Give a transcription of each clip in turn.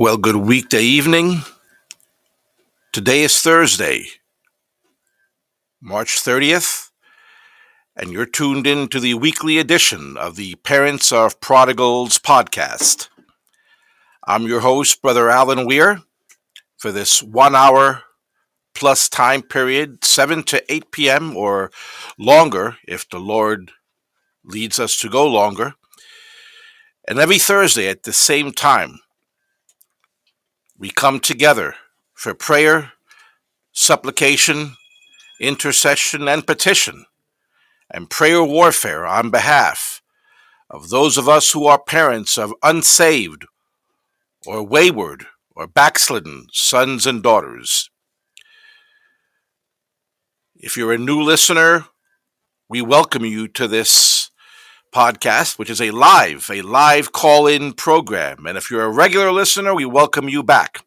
Well, good weekday evening. Today is Thursday, March 30th, and you're tuned in to the weekly edition of the Parents of Prodigals podcast. I'm your host, Brother Alan Weir, for this one hour plus time period, 7 to 8 p.m., or longer if the Lord leads us to go longer. And every Thursday at the same time, we come together for prayer, supplication, intercession, and petition, and prayer warfare on behalf of those of us who are parents of unsaved or wayward or backslidden sons and daughters. If you're a new listener, we welcome you to this podcast, which is a live, a live call in program. And if you're a regular listener, we welcome you back.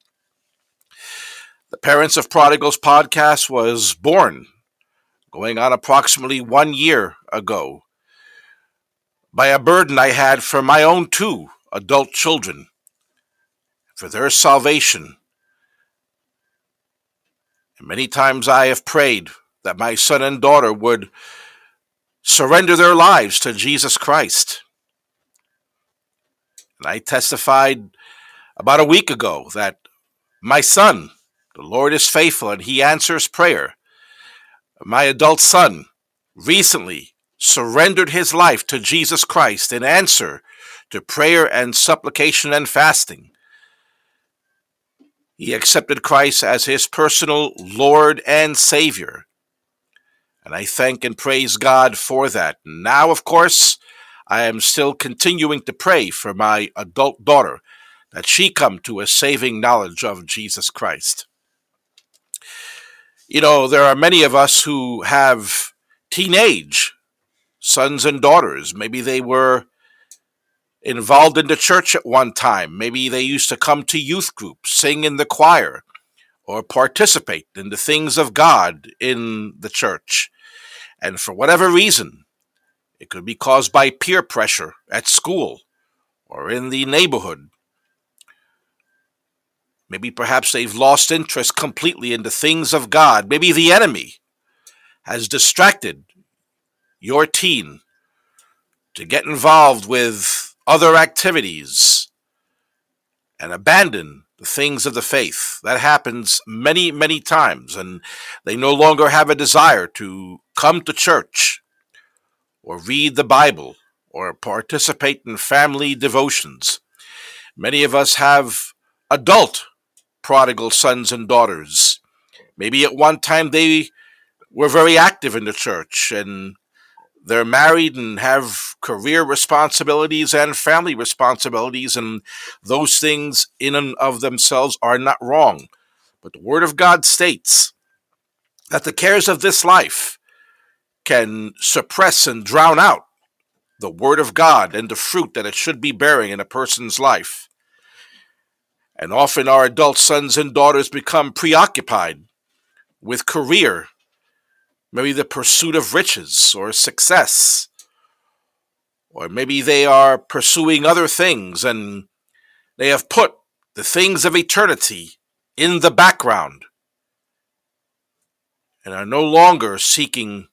The Parents of Prodigals podcast was born going on approximately one year ago by a burden I had for my own two adult children, for their salvation. And many times I have prayed that my son and daughter would surrender their lives to Jesus Christ. And I testified about a week ago that my son, the Lord is faithful and he answers prayer. My adult son recently surrendered his life to Jesus Christ in answer to prayer and supplication and fasting. He accepted Christ as his personal Lord and Savior. And I thank and praise God for that. Now, of course, I am still continuing to pray for my adult daughter that she come to a saving knowledge of Jesus Christ. You know, there are many of us who have teenage sons and daughters. Maybe they were involved in the church at one time. Maybe they used to come to youth groups, sing in the choir, or participate in the things of God in the church. And for whatever reason, it could be caused by peer pressure at school or in the neighborhood. Maybe perhaps they've lost interest completely in the things of God. Maybe the enemy has distracted your teen to get involved with other activities and abandon the things of the faith. That happens many, many times, and they no longer have a desire to come to church or read the Bible or participate in family devotions. Many of us have adult prodigal sons and daughters. Maybe at one time they were very active in the church and they're married and have career responsibilities and family responsibilities, and those things in and of themselves are not wrong. But the Word of God states that the cares of this life can suppress and drown out the Word of God and the fruit that it should be bearing in a person's life. And often our adult sons and daughters become preoccupied with career, maybe the pursuit of riches or success, or maybe they are pursuing other things and they have put the things of eternity in the background and are no longer seeking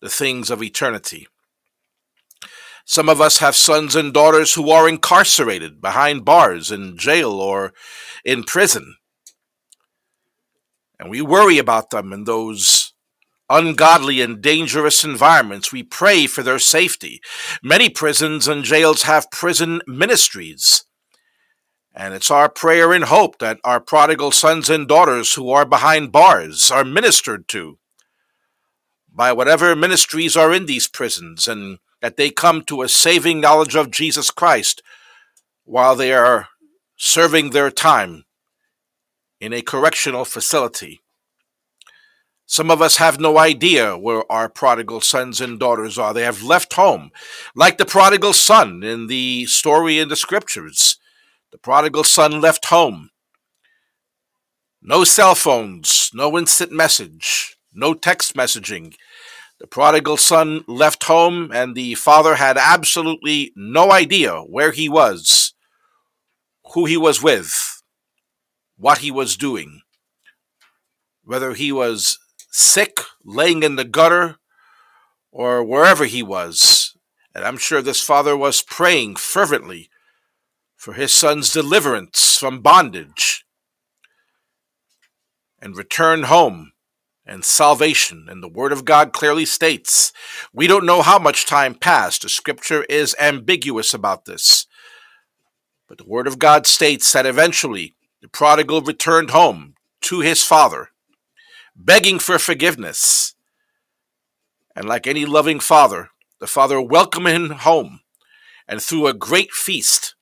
the things of eternity. Some of us have sons and daughters who are incarcerated behind bars in jail or in prison. And we worry about them in those ungodly and dangerous environments. We pray for their safety. Many prisons and jails have prison ministries. And it's our prayer and hope that our prodigal sons and daughters who are behind bars are ministered to by whatever ministries are in these prisons and that they come to a saving knowledge of Jesus Christ while they are serving their time in a correctional facility. Some of us have no idea where our prodigal sons and daughters are. They have left home, like the prodigal son in the story in the scriptures. The prodigal son left home. No cell phones, no instant message, no text messaging. The prodigal son left home, and the father had absolutely no idea where he was, who he was with, what he was doing, whether he was sick, laying in the gutter, or wherever he was. And I'm sure this father was praying fervently for his son's deliverance from bondage and return home and salvation. And the Word of God clearly states we don't know how much time passed. The scripture is ambiguous about this. But the Word of God states that eventually the prodigal returned home to his father, begging for forgiveness. And like any loving father, the father welcomed him home and threw a great feast.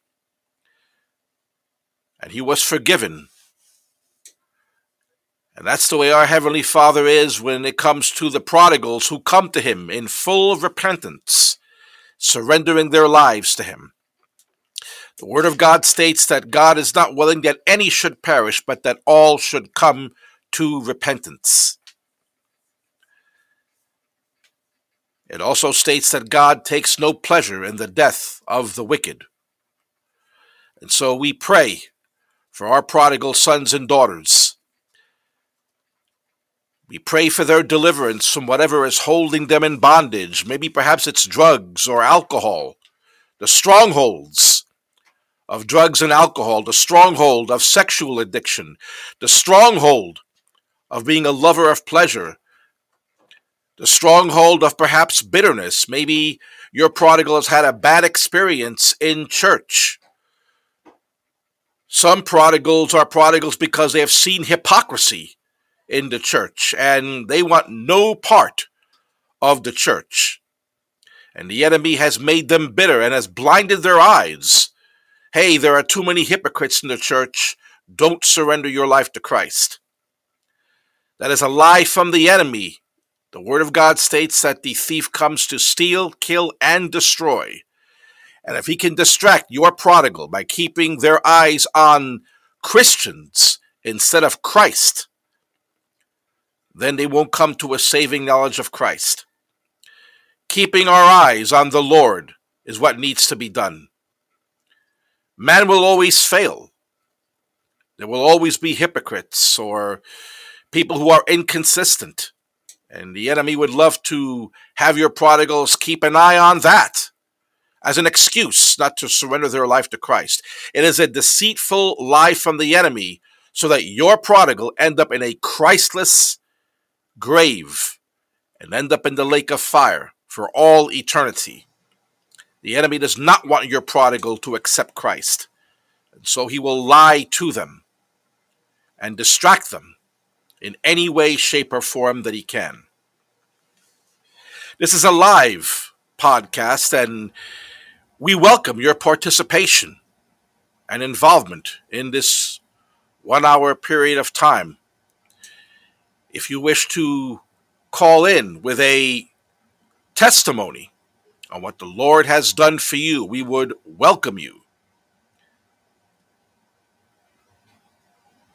And he was forgiven and that's the way our Heavenly Father is when it comes to the prodigals who come to Him in full repentance, surrendering their lives to Him. The Word of God states that God is not willing that any should perish, but that all should come to repentance. It also states that God takes no pleasure in the death of the wicked. And so we pray for our prodigal sons and daughters we pray for their deliverance from whatever is holding them in bondage. Maybe perhaps it's drugs or alcohol, the strongholds of drugs and alcohol, the stronghold of sexual addiction, the stronghold of being a lover of pleasure, the stronghold of perhaps bitterness. Maybe your prodigal has had a bad experience in church. Some prodigals are prodigals because they have seen hypocrisy in the church, and they want no part of the church. And the enemy has made them bitter and has blinded their eyes. Hey, there are too many hypocrites in the church. Don't surrender your life to Christ. That is a lie from the enemy. The Word of God states that the thief comes to steal, kill, and destroy. And if he can distract your prodigal by keeping their eyes on Christians instead of Christ, then they won't come to a saving knowledge of Christ. Keeping our eyes on the Lord is what needs to be done. Man will always fail. There will always be hypocrites or people who are inconsistent. And the enemy would love to have your prodigals keep an eye on that as an excuse not to surrender their life to Christ. It is a deceitful lie from the enemy so that your prodigal end up in a Christless grave and end up in the lake of fire for all eternity. The enemy does not want your prodigal to accept Christ, and so he will lie to them and distract them in any way, shape, or form that he can. This is a live podcast, and we welcome your participation and involvement in this one hour period of time if you wish to call in with a testimony on what the Lord has done for you, we would welcome you.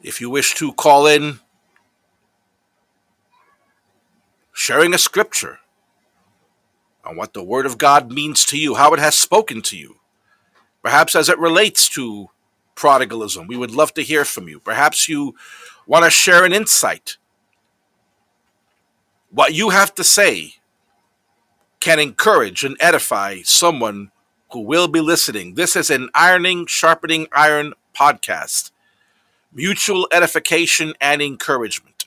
If you wish to call in sharing a scripture on what the Word of God means to you, how it has spoken to you, perhaps as it relates to prodigalism, we would love to hear from you. Perhaps you want to share an insight what you have to say can encourage and edify someone who will be listening. This is an Ironing, Sharpening Iron podcast. Mutual edification and encouragement.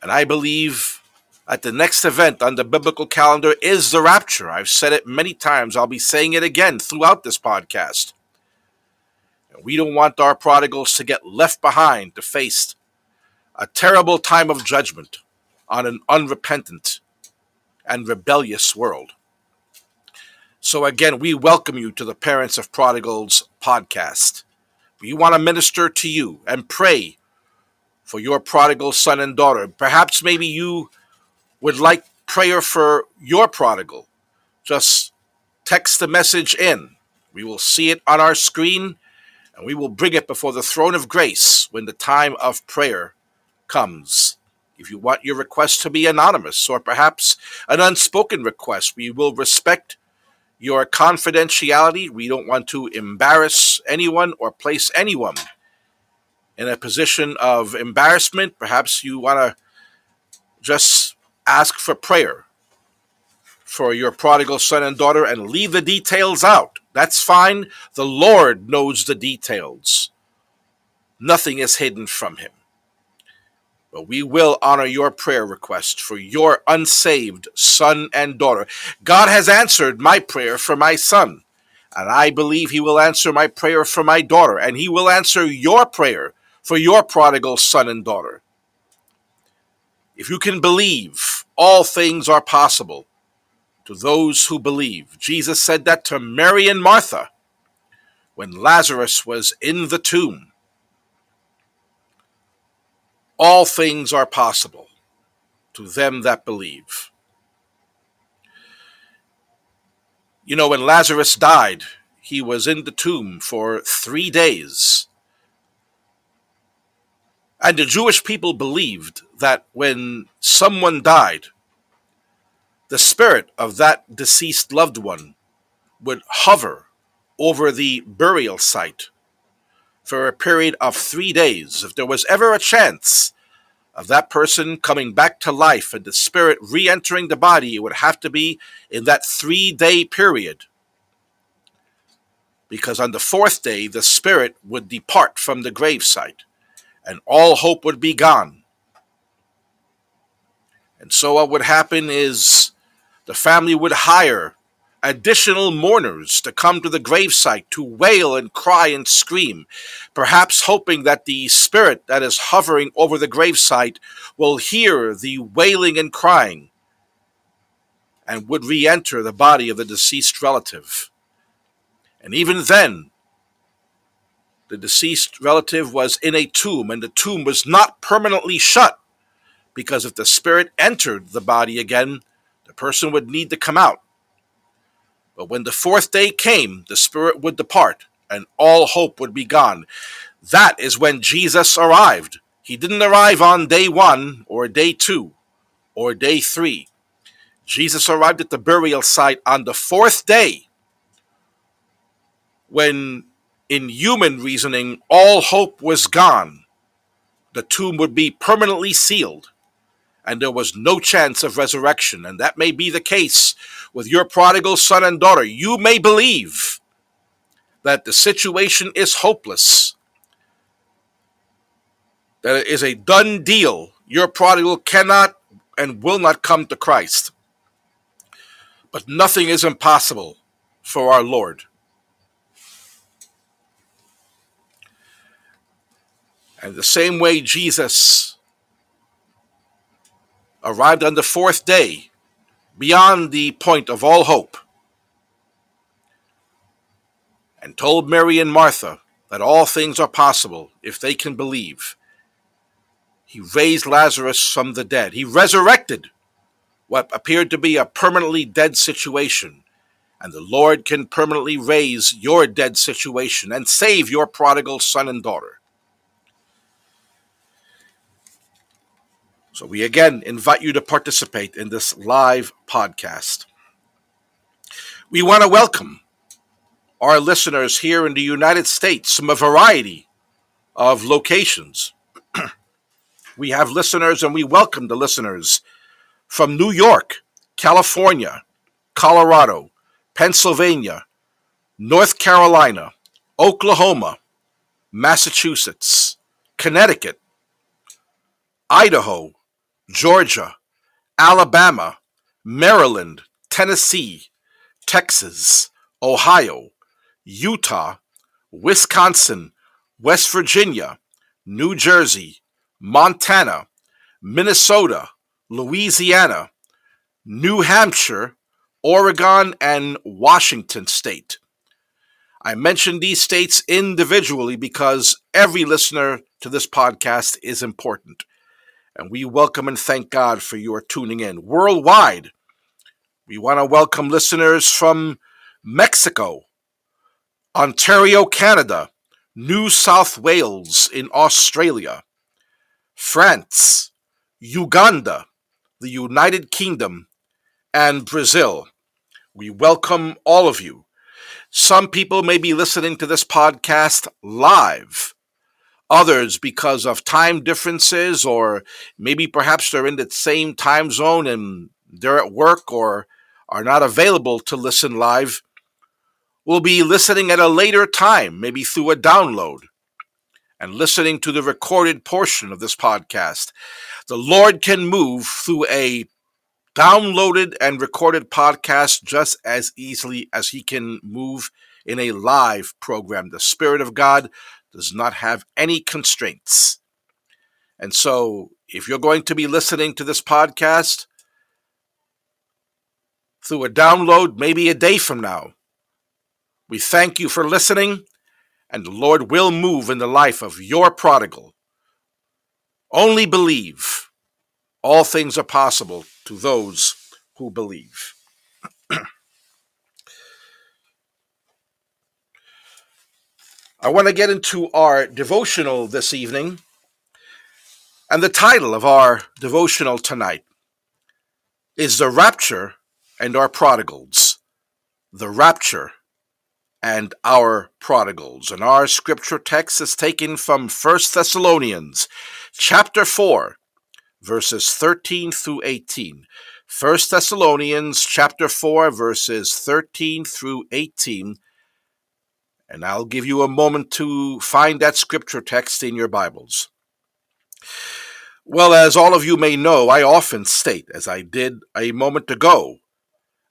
And I believe at the next event on the biblical calendar is the rapture. I've said it many times. I'll be saying it again throughout this podcast. And we don't want our prodigals to get left behind to face a terrible time of judgment on an unrepentant and rebellious world. So, again, we welcome you to the Parents of Prodigals podcast. We want to minister to you and pray for your prodigal son and daughter. Perhaps maybe you would like prayer for your prodigal. Just text the message in. We will see it on our screen and we will bring it before the throne of grace when the time of prayer comes. If you want your request to be anonymous or perhaps an unspoken request, we will respect your confidentiality. We don't want to embarrass anyone or place anyone in a position of embarrassment. Perhaps you want to just ask for prayer for your prodigal son and daughter and leave the details out. That's fine. The Lord knows the details. Nothing is hidden from him. But we will honor your prayer request for your unsaved son and daughter. God has answered my prayer for my son, and I believe he will answer my prayer for my daughter, and he will answer your prayer for your prodigal son and daughter. If you can believe, all things are possible to those who believe. Jesus said that to Mary and Martha when Lazarus was in the tomb all things are possible to them that believe. You know, when Lazarus died, he was in the tomb for three days. And the Jewish people believed that when someone died, the spirit of that deceased loved one would hover over the burial site for a period of three days. If there was ever a chance of that person coming back to life and the spirit re entering the body, it would have to be in that three day period. Because on the fourth day, the spirit would depart from the gravesite and all hope would be gone. And so, what would happen is the family would hire additional mourners to come to the gravesite to wail and cry and scream, perhaps hoping that the spirit that is hovering over the gravesite will hear the wailing and crying and would re enter the body of the deceased relative. And even then, the deceased relative was in a tomb, and the tomb was not permanently shut because if the spirit entered the body again, the person would need to come out but when the fourth day came, the Spirit would depart, and all hope would be gone. That is when Jesus arrived. He didn't arrive on day one, or day two, or day three. Jesus arrived at the burial site on the fourth day, when, in human reasoning, all hope was gone. The tomb would be permanently sealed and there was no chance of resurrection. And that may be the case with your prodigal son and daughter. You may believe that the situation is hopeless, that it is a done deal. Your prodigal cannot and will not come to Christ. But nothing is impossible for our Lord. And the same way Jesus arrived on the fourth day, beyond the point of all hope, and told Mary and Martha that all things are possible if they can believe. He raised Lazarus from the dead. He resurrected what appeared to be a permanently dead situation. And the Lord can permanently raise your dead situation and save your prodigal son and daughter. So we again invite you to participate in this live podcast. We want to welcome our listeners here in the United States from a variety of locations. we have listeners and we welcome the listeners from New York, California, Colorado, Pennsylvania, North Carolina, Oklahoma, Massachusetts, Connecticut, Idaho, Georgia, Alabama, Maryland, Tennessee, Texas, Ohio, Utah, Wisconsin, West Virginia, New Jersey, Montana, Minnesota, Louisiana, New Hampshire, Oregon, and Washington State. I mention these states individually because every listener to this podcast is important and we welcome and thank God for your tuning in. Worldwide, we want to welcome listeners from Mexico, Ontario, Canada, New South Wales in Australia, France, Uganda, the United Kingdom, and Brazil. We welcome all of you. Some people may be listening to this podcast live. Others, because of time differences, or maybe perhaps they're in the same time zone and they're at work or are not available to listen live, will be listening at a later time, maybe through a download, and listening to the recorded portion of this podcast. The Lord can move through a downloaded and recorded podcast just as easily as he can move in a live program. The Spirit of God does not have any constraints. And so, if you're going to be listening to this podcast through a download, maybe a day from now, we thank you for listening, and the Lord will move in the life of your prodigal. Only believe. All things are possible to those who believe. I want to get into our devotional this evening. And the title of our devotional tonight is The Rapture and Our Prodigals. The Rapture and Our Prodigals. And our scripture text is taken from 1 Thessalonians chapter 4, verses 13 through 18. 1 Thessalonians chapter 4 verses 13 through 18. And I'll give you a moment to find that scripture text in your Bibles. Well, as all of you may know, I often state, as I did a moment ago,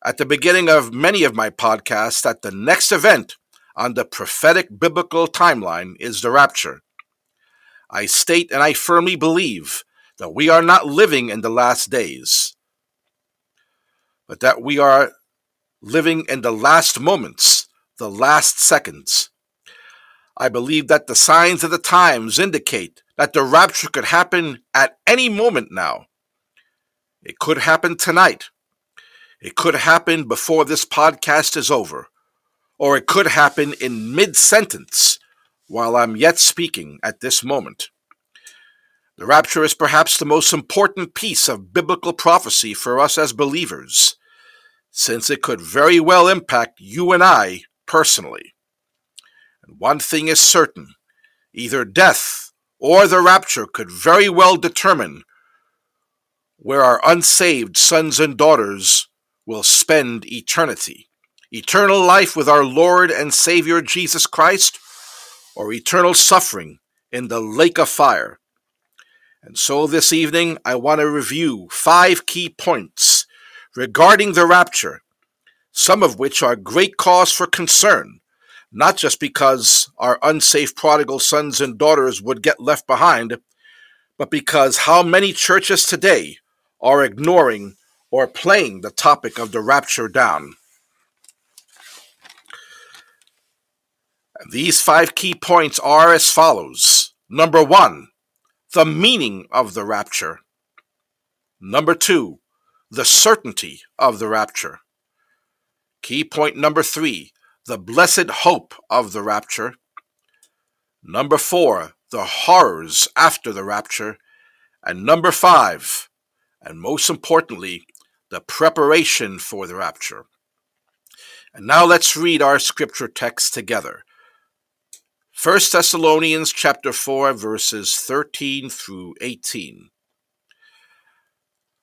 at the beginning of many of my podcasts, that the next event on the prophetic biblical timeline is the rapture. I state and I firmly believe that we are not living in the last days, but that we are living in the last moments, the last seconds. I believe that the signs of the times indicate that the rapture could happen at any moment now. It could happen tonight. It could happen before this podcast is over. Or it could happen in mid sentence while I'm yet speaking at this moment. The rapture is perhaps the most important piece of biblical prophecy for us as believers, since it could very well impact you and I personally. And one thing is certain either death or the rapture could very well determine where our unsaved sons and daughters will spend eternity. Eternal life with our Lord and Savior Jesus Christ, or eternal suffering in the lake of fire. And so this evening, I want to review five key points regarding the rapture, some of which are great cause for concern, not just because our unsafe prodigal sons and daughters would get left behind, but because how many churches today are ignoring or playing the topic of the rapture down. These five key points are as follows. Number one, the meaning of the rapture. Number two, the certainty of the rapture. Key point number three, the blessed hope of the rapture. Number four, the horrors after the rapture. And number five, and most importantly, the preparation for the rapture. And now let's read our scripture text together. 1 Thessalonians chapter 4 verses 13 through 18.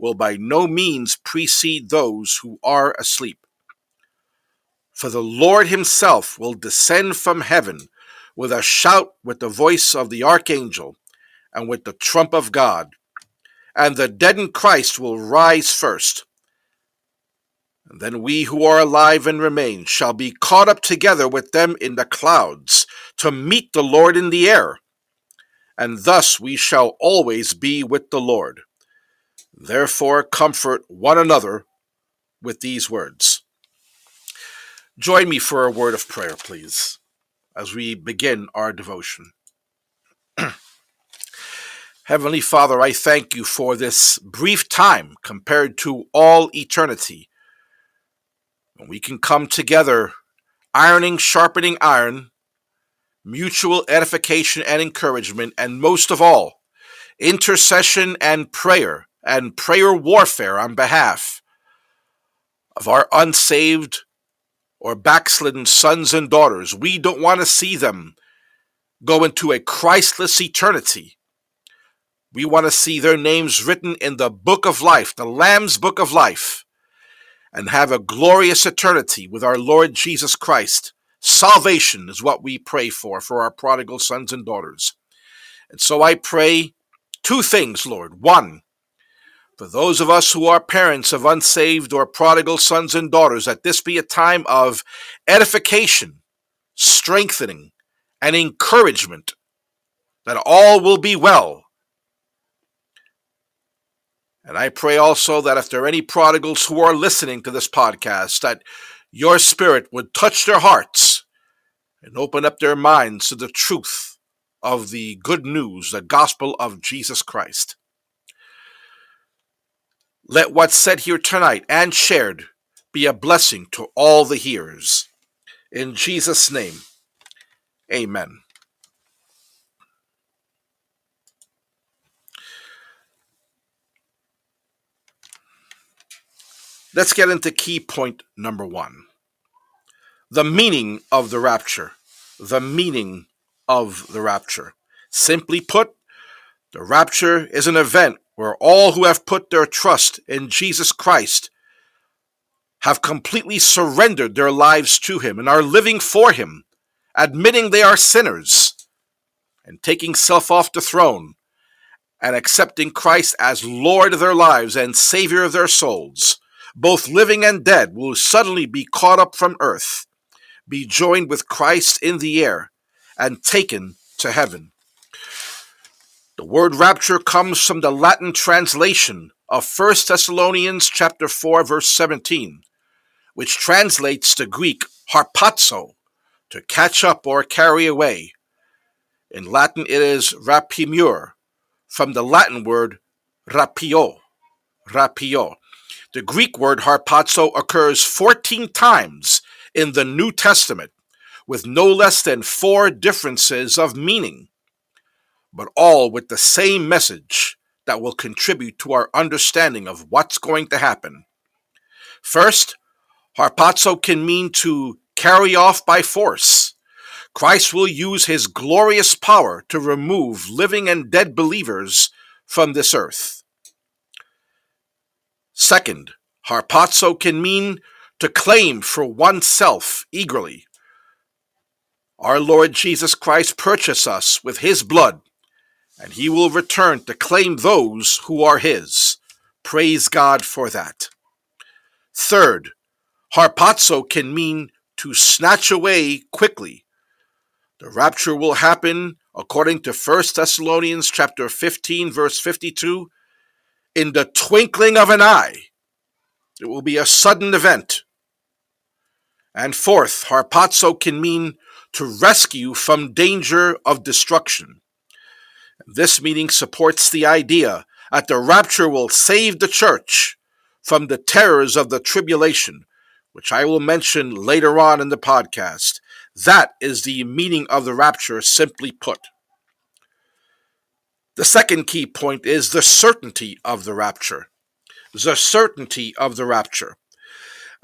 will by no means precede those who are asleep. For the Lord himself will descend from heaven with a shout, with the voice of the archangel, and with the trump of God, and the dead in Christ will rise first. And then we who are alive and remain shall be caught up together with them in the clouds to meet the Lord in the air and thus we shall always be with the Lord. Therefore, comfort one another with these words. Join me for a word of prayer, please, as we begin our devotion. Heavenly Father, I thank you for this brief time compared to all eternity. When we can come together, ironing, sharpening iron, mutual edification and encouragement, and most of all, intercession and prayer and prayer warfare on behalf of our unsaved or backslidden sons and daughters. We don't want to see them go into a Christless eternity. We want to see their names written in the book of life, the Lamb's book of life, and have a glorious eternity with our Lord Jesus Christ. Salvation is what we pray for, for our prodigal sons and daughters. And so I pray two things, Lord. One, for those of us who are parents of unsaved or prodigal sons and daughters, that this be a time of edification, strengthening, and encouragement, that all will be well. And I pray also that if there are any prodigals who are listening to this podcast, that your spirit would touch their hearts and open up their minds to the truth of the good news, the gospel of Jesus Christ. Let what's said here tonight and shared be a blessing to all the hearers. In Jesus' name, amen. Let's get into key point number one the meaning of the rapture. The meaning of the rapture. Simply put, the rapture is an event where all who have put their trust in Jesus Christ have completely surrendered their lives to Him and are living for Him, admitting they are sinners, and taking self off the throne, and accepting Christ as Lord of their lives and Savior of their souls. Both living and dead will suddenly be caught up from earth, be joined with Christ in the air, and taken to heaven. The word rapture comes from the Latin translation of 1 Thessalonians chapter 4 verse 17, which translates to Greek harpazo, to catch up or carry away. In Latin it is rapimur, from the Latin word rapio, rapio. The Greek word harpazo occurs 14 times in the New Testament, with no less than four differences of meaning but all with the same message that will contribute to our understanding of what's going to happen. First, harpazo can mean to carry off by force. Christ will use his glorious power to remove living and dead believers from this earth. Second, harpazo can mean to claim for oneself eagerly. Our Lord Jesus Christ purchased us with his blood and he will return to claim those who are his. Praise God for that. Third, harpazo can mean to snatch away quickly. The rapture will happen according to 1 Thessalonians chapter 15 verse 52 in the twinkling of an eye. It will be a sudden event. And fourth, harpazo can mean to rescue from danger of destruction. This meaning supports the idea that the rapture will save the church from the terrors of the tribulation, which I will mention later on in the podcast. That is the meaning of the rapture, simply put. The second key point is the certainty of the rapture. The certainty of the rapture.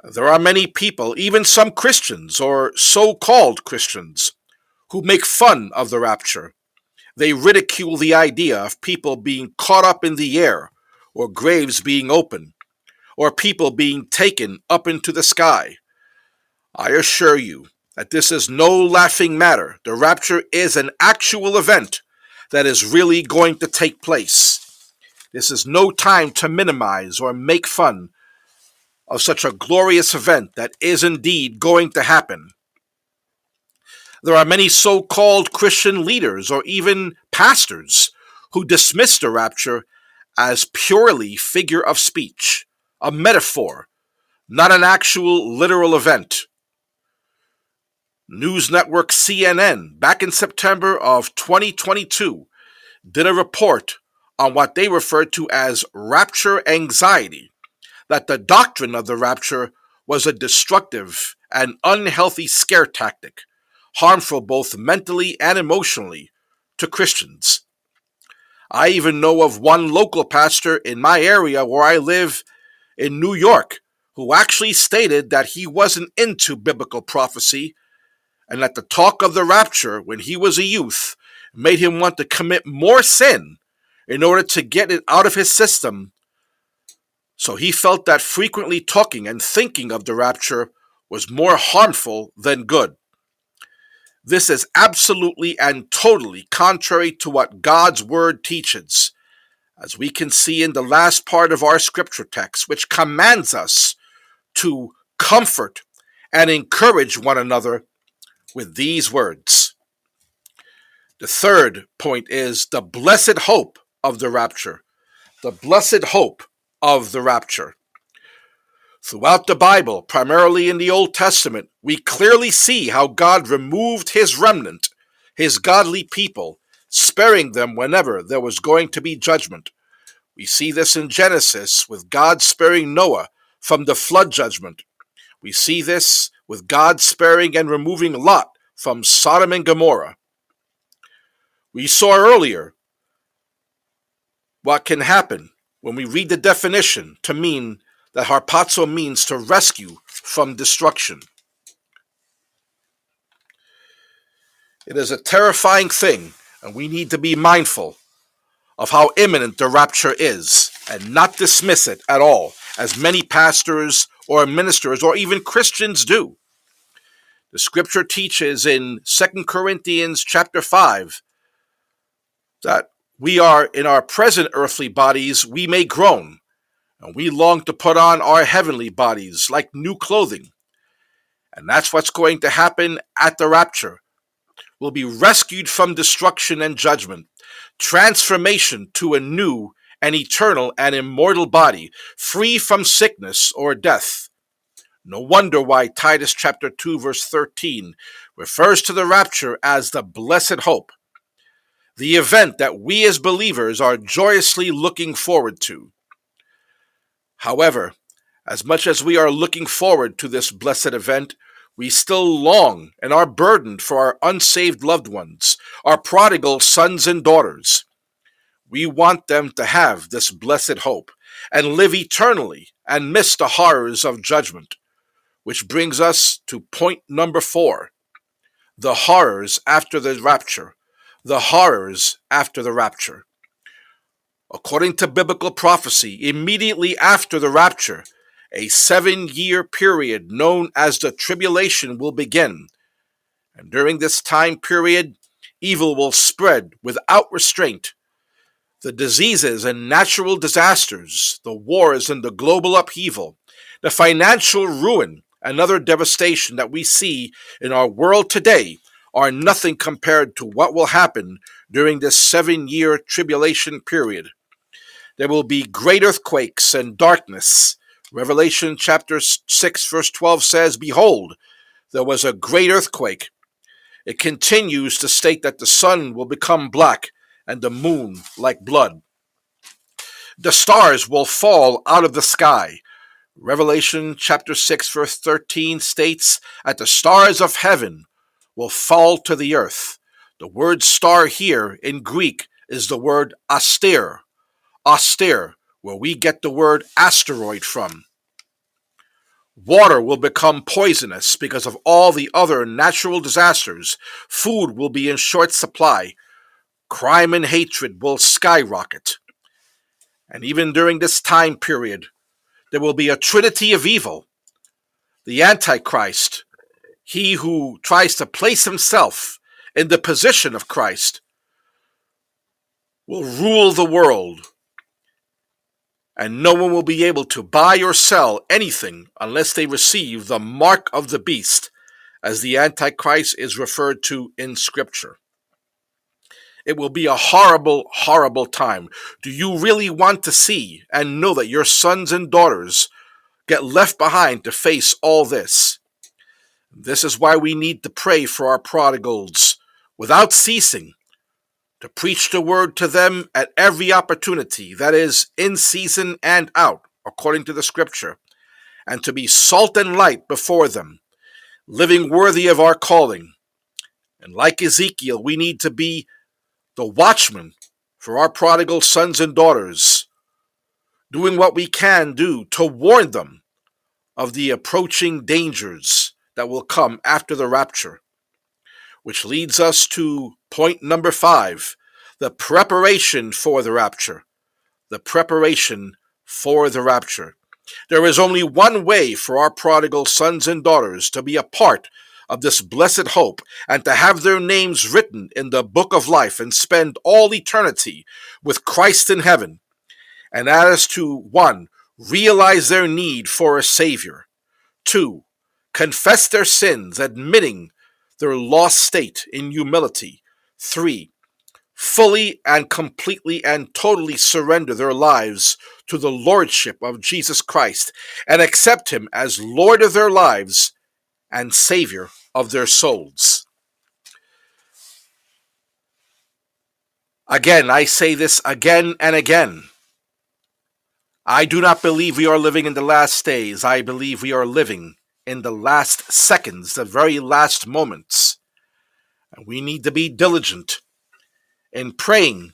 There are many people, even some Christians or so called Christians, who make fun of the rapture they ridicule the idea of people being caught up in the air, or graves being opened, or people being taken up into the sky. I assure you that this is no laughing matter. The rapture is an actual event that is really going to take place. This is no time to minimize or make fun of such a glorious event that is indeed going to happen. There are many so called Christian leaders or even pastors who dismiss the rapture as purely figure of speech, a metaphor, not an actual literal event. News network CNN, back in September of 2022, did a report on what they referred to as rapture anxiety, that the doctrine of the rapture was a destructive and unhealthy scare tactic, harmful both mentally and emotionally to Christians. I even know of one local pastor in my area where I live in New York who actually stated that he wasn't into biblical prophecy and that the talk of the rapture when he was a youth made him want to commit more sin in order to get it out of his system. So he felt that frequently talking and thinking of the rapture was more harmful than good. This is absolutely and totally contrary to what God's Word teaches, as we can see in the last part of our scripture text, which commands us to comfort and encourage one another with these words. The third point is the blessed hope of the rapture. The blessed hope of the rapture. Throughout the Bible, primarily in the Old Testament, we clearly see how God removed his remnant, his godly people, sparing them whenever there was going to be judgment. We see this in Genesis with God sparing Noah from the flood judgment. We see this with God sparing and removing Lot from Sodom and Gomorrah. We saw earlier what can happen when we read the definition to mean that harpazo means to rescue from destruction. It is a terrifying thing, and we need to be mindful of how imminent the rapture is and not dismiss it at all, as many pastors or ministers or even Christians do. The scripture teaches in 2 Corinthians chapter 5 that we are in our present earthly bodies, we may groan, and we long to put on our heavenly bodies like new clothing. And that's what's going to happen at the rapture. We'll be rescued from destruction and judgment, transformation to a new and eternal and immortal body, free from sickness or death. No wonder why Titus chapter 2 verse 13 refers to the rapture as the blessed hope, the event that we as believers are joyously looking forward to. However, as much as we are looking forward to this blessed event, we still long and are burdened for our unsaved loved ones, our prodigal sons and daughters. We want them to have this blessed hope and live eternally and miss the horrors of judgment. Which brings us to point number four the horrors after the rapture. The horrors after the rapture. According to biblical prophecy, immediately after the rapture, a seven year period known as the tribulation will begin. And during this time period, evil will spread without restraint. The diseases and natural disasters, the wars and the global upheaval, the financial ruin and other devastation that we see in our world today are nothing compared to what will happen during this seven year tribulation period. There will be great earthquakes and darkness. Revelation chapter 6, verse 12 says, Behold, there was a great earthquake. It continues to state that the sun will become black and the moon like blood. The stars will fall out of the sky. Revelation chapter 6, verse 13 states, At the stars of heaven will fall to the earth. The word star here in Greek is the word aster, austere, where we get the word asteroid from. Water will become poisonous because of all the other natural disasters. Food will be in short supply. Crime and hatred will skyrocket. And even during this time period, there will be a trinity of evil. The Antichrist, he who tries to place himself in the position of Christ, will rule the world and no one will be able to buy or sell anything unless they receive the mark of the beast, as the Antichrist is referred to in Scripture. It will be a horrible, horrible time. Do you really want to see and know that your sons and daughters get left behind to face all this? This is why we need to pray for our prodigals without ceasing, to preach the word to them at every opportunity, that is, in season and out, according to the scripture, and to be salt and light before them, living worthy of our calling. And like Ezekiel, we need to be the watchman for our prodigal sons and daughters, doing what we can do to warn them of the approaching dangers that will come after the rapture. Which leads us to point number five the preparation for the rapture. The preparation for the rapture. There is only one way for our prodigal sons and daughters to be a part of this blessed hope and to have their names written in the book of life and spend all eternity with Christ in heaven. And that is to one, realize their need for a Savior, two, confess their sins, admitting their lost state in humility. Three, fully and completely and totally surrender their lives to the Lordship of Jesus Christ and accept Him as Lord of their lives and Savior of their souls. Again, I say this again and again. I do not believe we are living in the last days. I believe we are living in the last seconds, the very last moments. We need to be diligent in praying,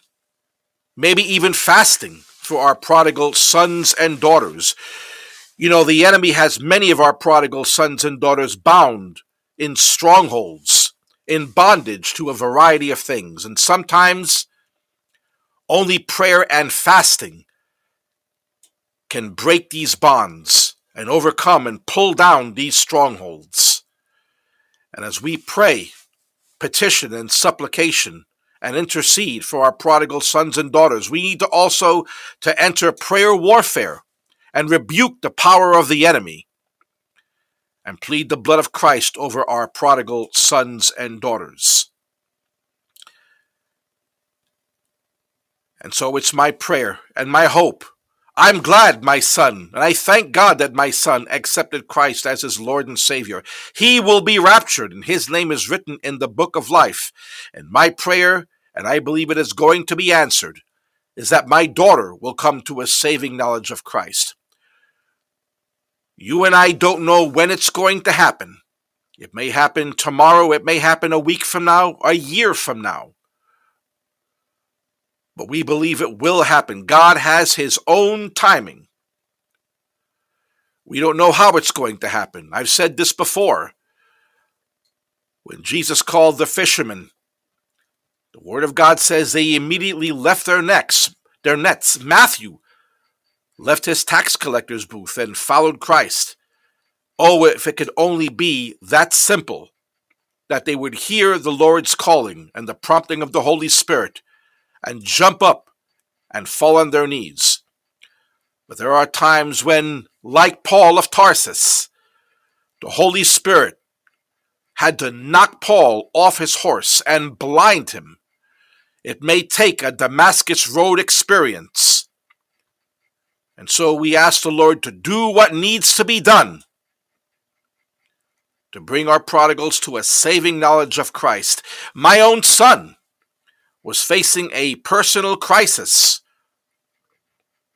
maybe even fasting for our prodigal sons and daughters. You know, the enemy has many of our prodigal sons and daughters bound in strongholds, in bondage to a variety of things. And sometimes only prayer and fasting can break these bonds and overcome and pull down these strongholds. And as we pray, petition, and supplication, and intercede for our prodigal sons and daughters, we need to also to enter prayer warfare and rebuke the power of the enemy and plead the blood of Christ over our prodigal sons and daughters. And so it's my prayer and my hope I'm glad, my son, and I thank God that my son accepted Christ as his Lord and Savior. He will be raptured, and his name is written in the book of life. And my prayer, and I believe it is going to be answered, is that my daughter will come to a saving knowledge of Christ. You and I don't know when it's going to happen. It may happen tomorrow, it may happen a week from now, a year from now but we believe it will happen. God has His own timing. We don't know how it's going to happen. I've said this before. When Jesus called the fishermen, the Word of God says they immediately left their necks, their nets. Matthew left his tax collector's booth and followed Christ. Oh, if it could only be that simple that they would hear the Lord's calling and the prompting of the Holy Spirit and jump up and fall on their knees. But there are times when, like Paul of Tarsus, the Holy Spirit had to knock Paul off his horse and blind him. It may take a Damascus Road experience. And so we ask the Lord to do what needs to be done to bring our prodigals to a saving knowledge of Christ. My own son was facing a personal crisis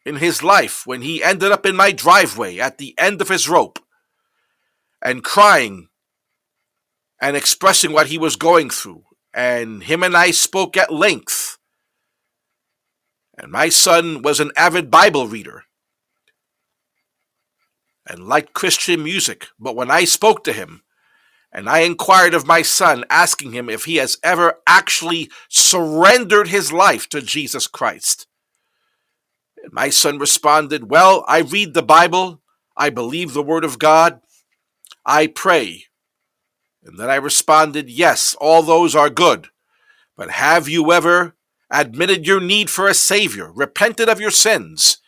in his life when he ended up in my driveway at the end of his rope and crying and expressing what he was going through. And him and I spoke at length. And my son was an avid Bible reader and liked Christian music. But when I spoke to him, and I inquired of my son, asking him if he has ever actually surrendered his life to Jesus Christ. And my son responded, Well, I read the Bible, I believe the Word of God, I pray. And then I responded, Yes, all those are good. But have you ever admitted your need for a Savior, repented of your sins,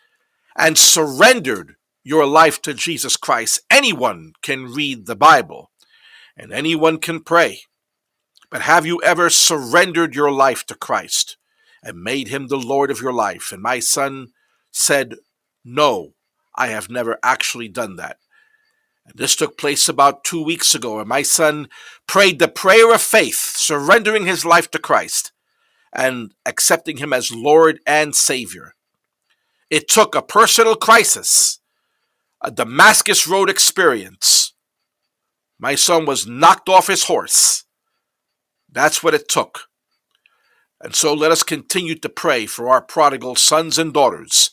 and surrendered your life to Jesus Christ? Anyone can read the Bible and anyone can pray. But have you ever surrendered your life to Christ and made him the Lord of your life? And my son said, No, I have never actually done that. And this took place about two weeks ago, and my son prayed the prayer of faith, surrendering his life to Christ and accepting him as Lord and Savior. It took a personal crisis, a Damascus Road experience. My son was knocked off his horse. That's what it took. And so let us continue to pray for our prodigal sons and daughters.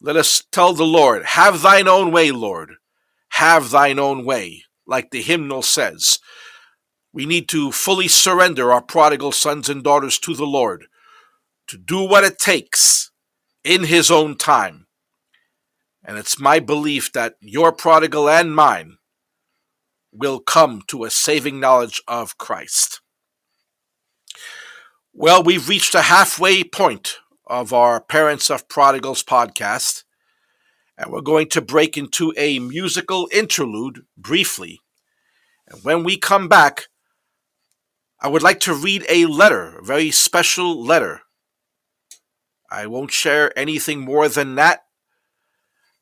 Let us tell the Lord, Have thine own way, Lord have thine own way, like the hymnal says. We need to fully surrender our prodigal sons and daughters to the Lord, to do what it takes in his own time. And it's my belief that your prodigal and mine will come to a saving knowledge of Christ. Well, we've reached a halfway point of our Parents of Prodigals podcast and we're going to break into a musical interlude briefly. And when we come back, I would like to read a letter, a very special letter. I won't share anything more than that,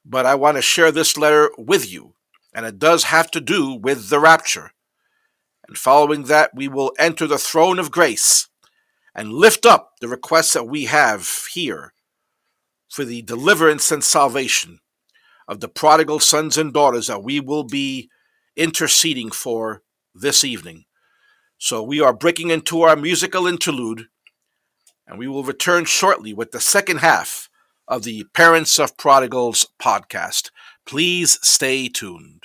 but I want to share this letter with you, and it does have to do with the rapture. And following that, we will enter the throne of grace and lift up the requests that we have here for the deliverance and salvation of the prodigal sons and daughters that we will be interceding for this evening. So we are breaking into our musical interlude, and we will return shortly with the second half of the Parents of Prodigals podcast. Please stay tuned.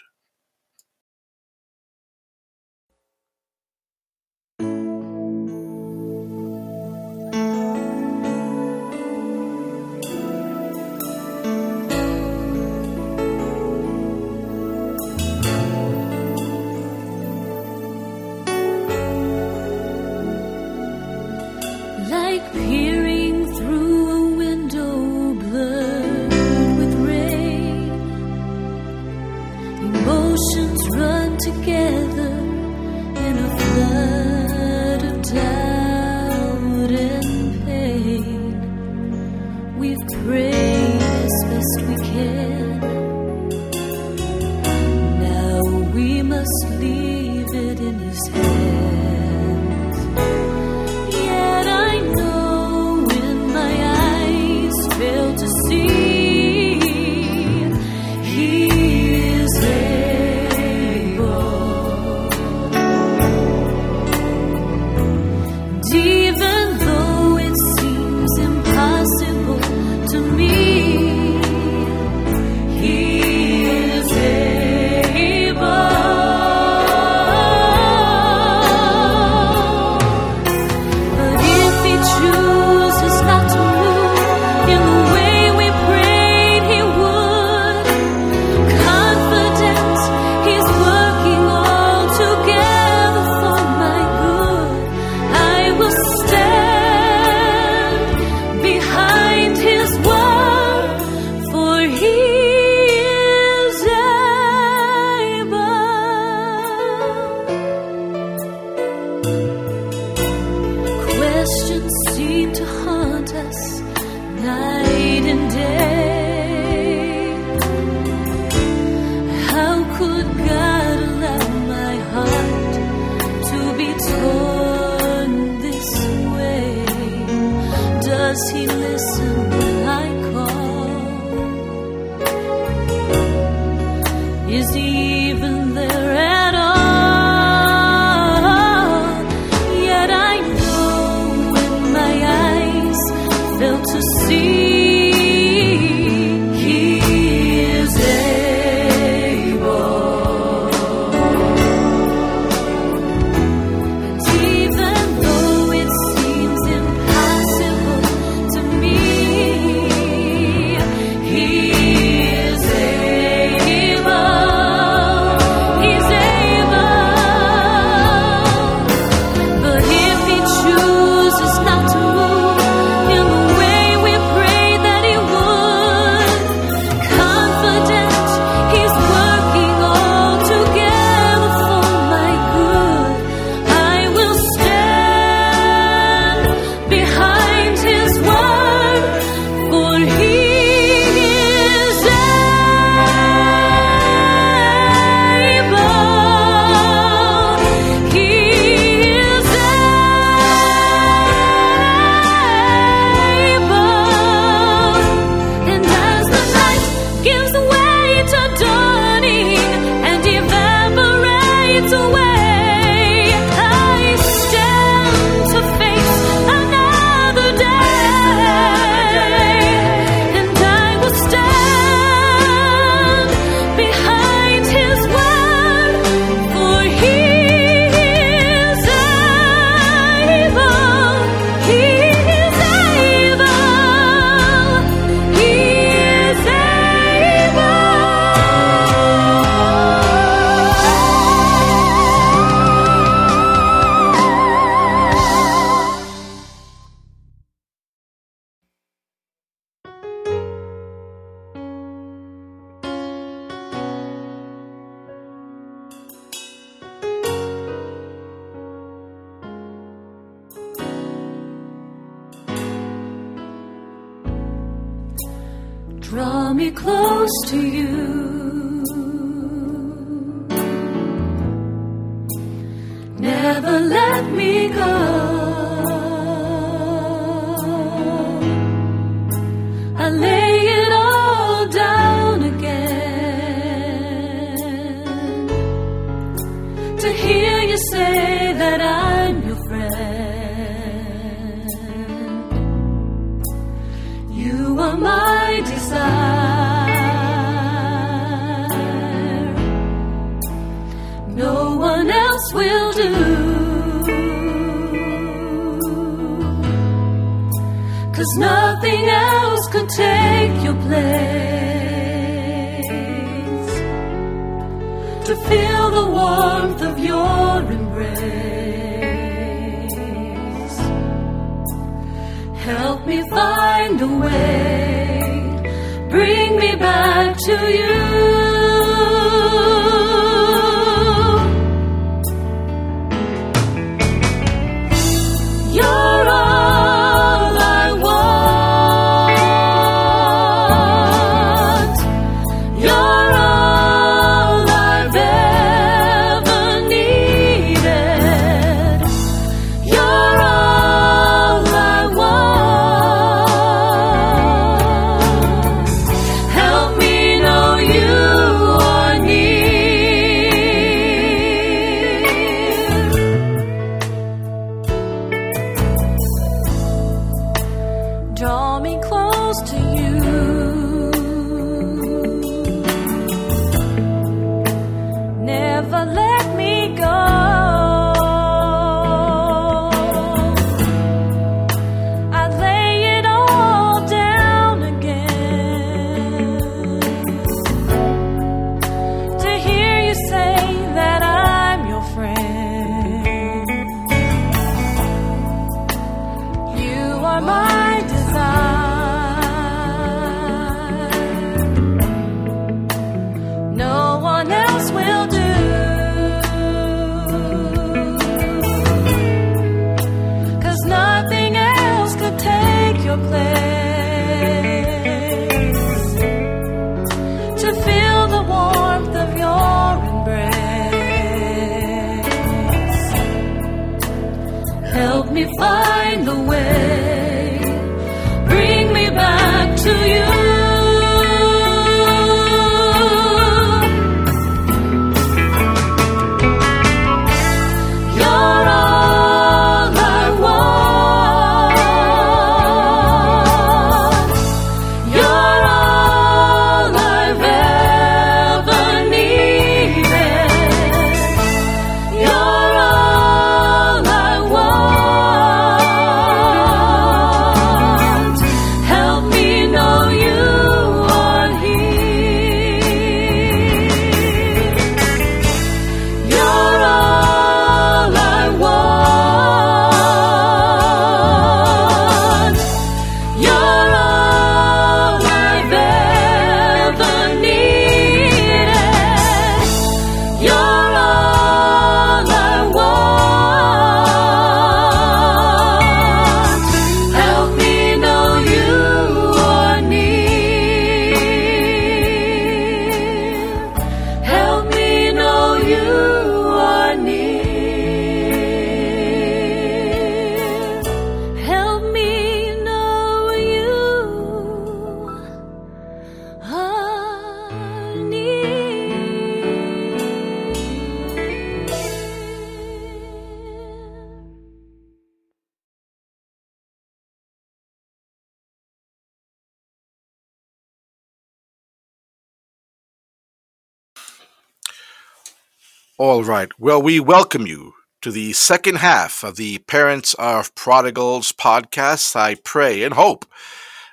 All right. Well, we welcome you to the second half of the Parents of Prodigals podcast. I pray and hope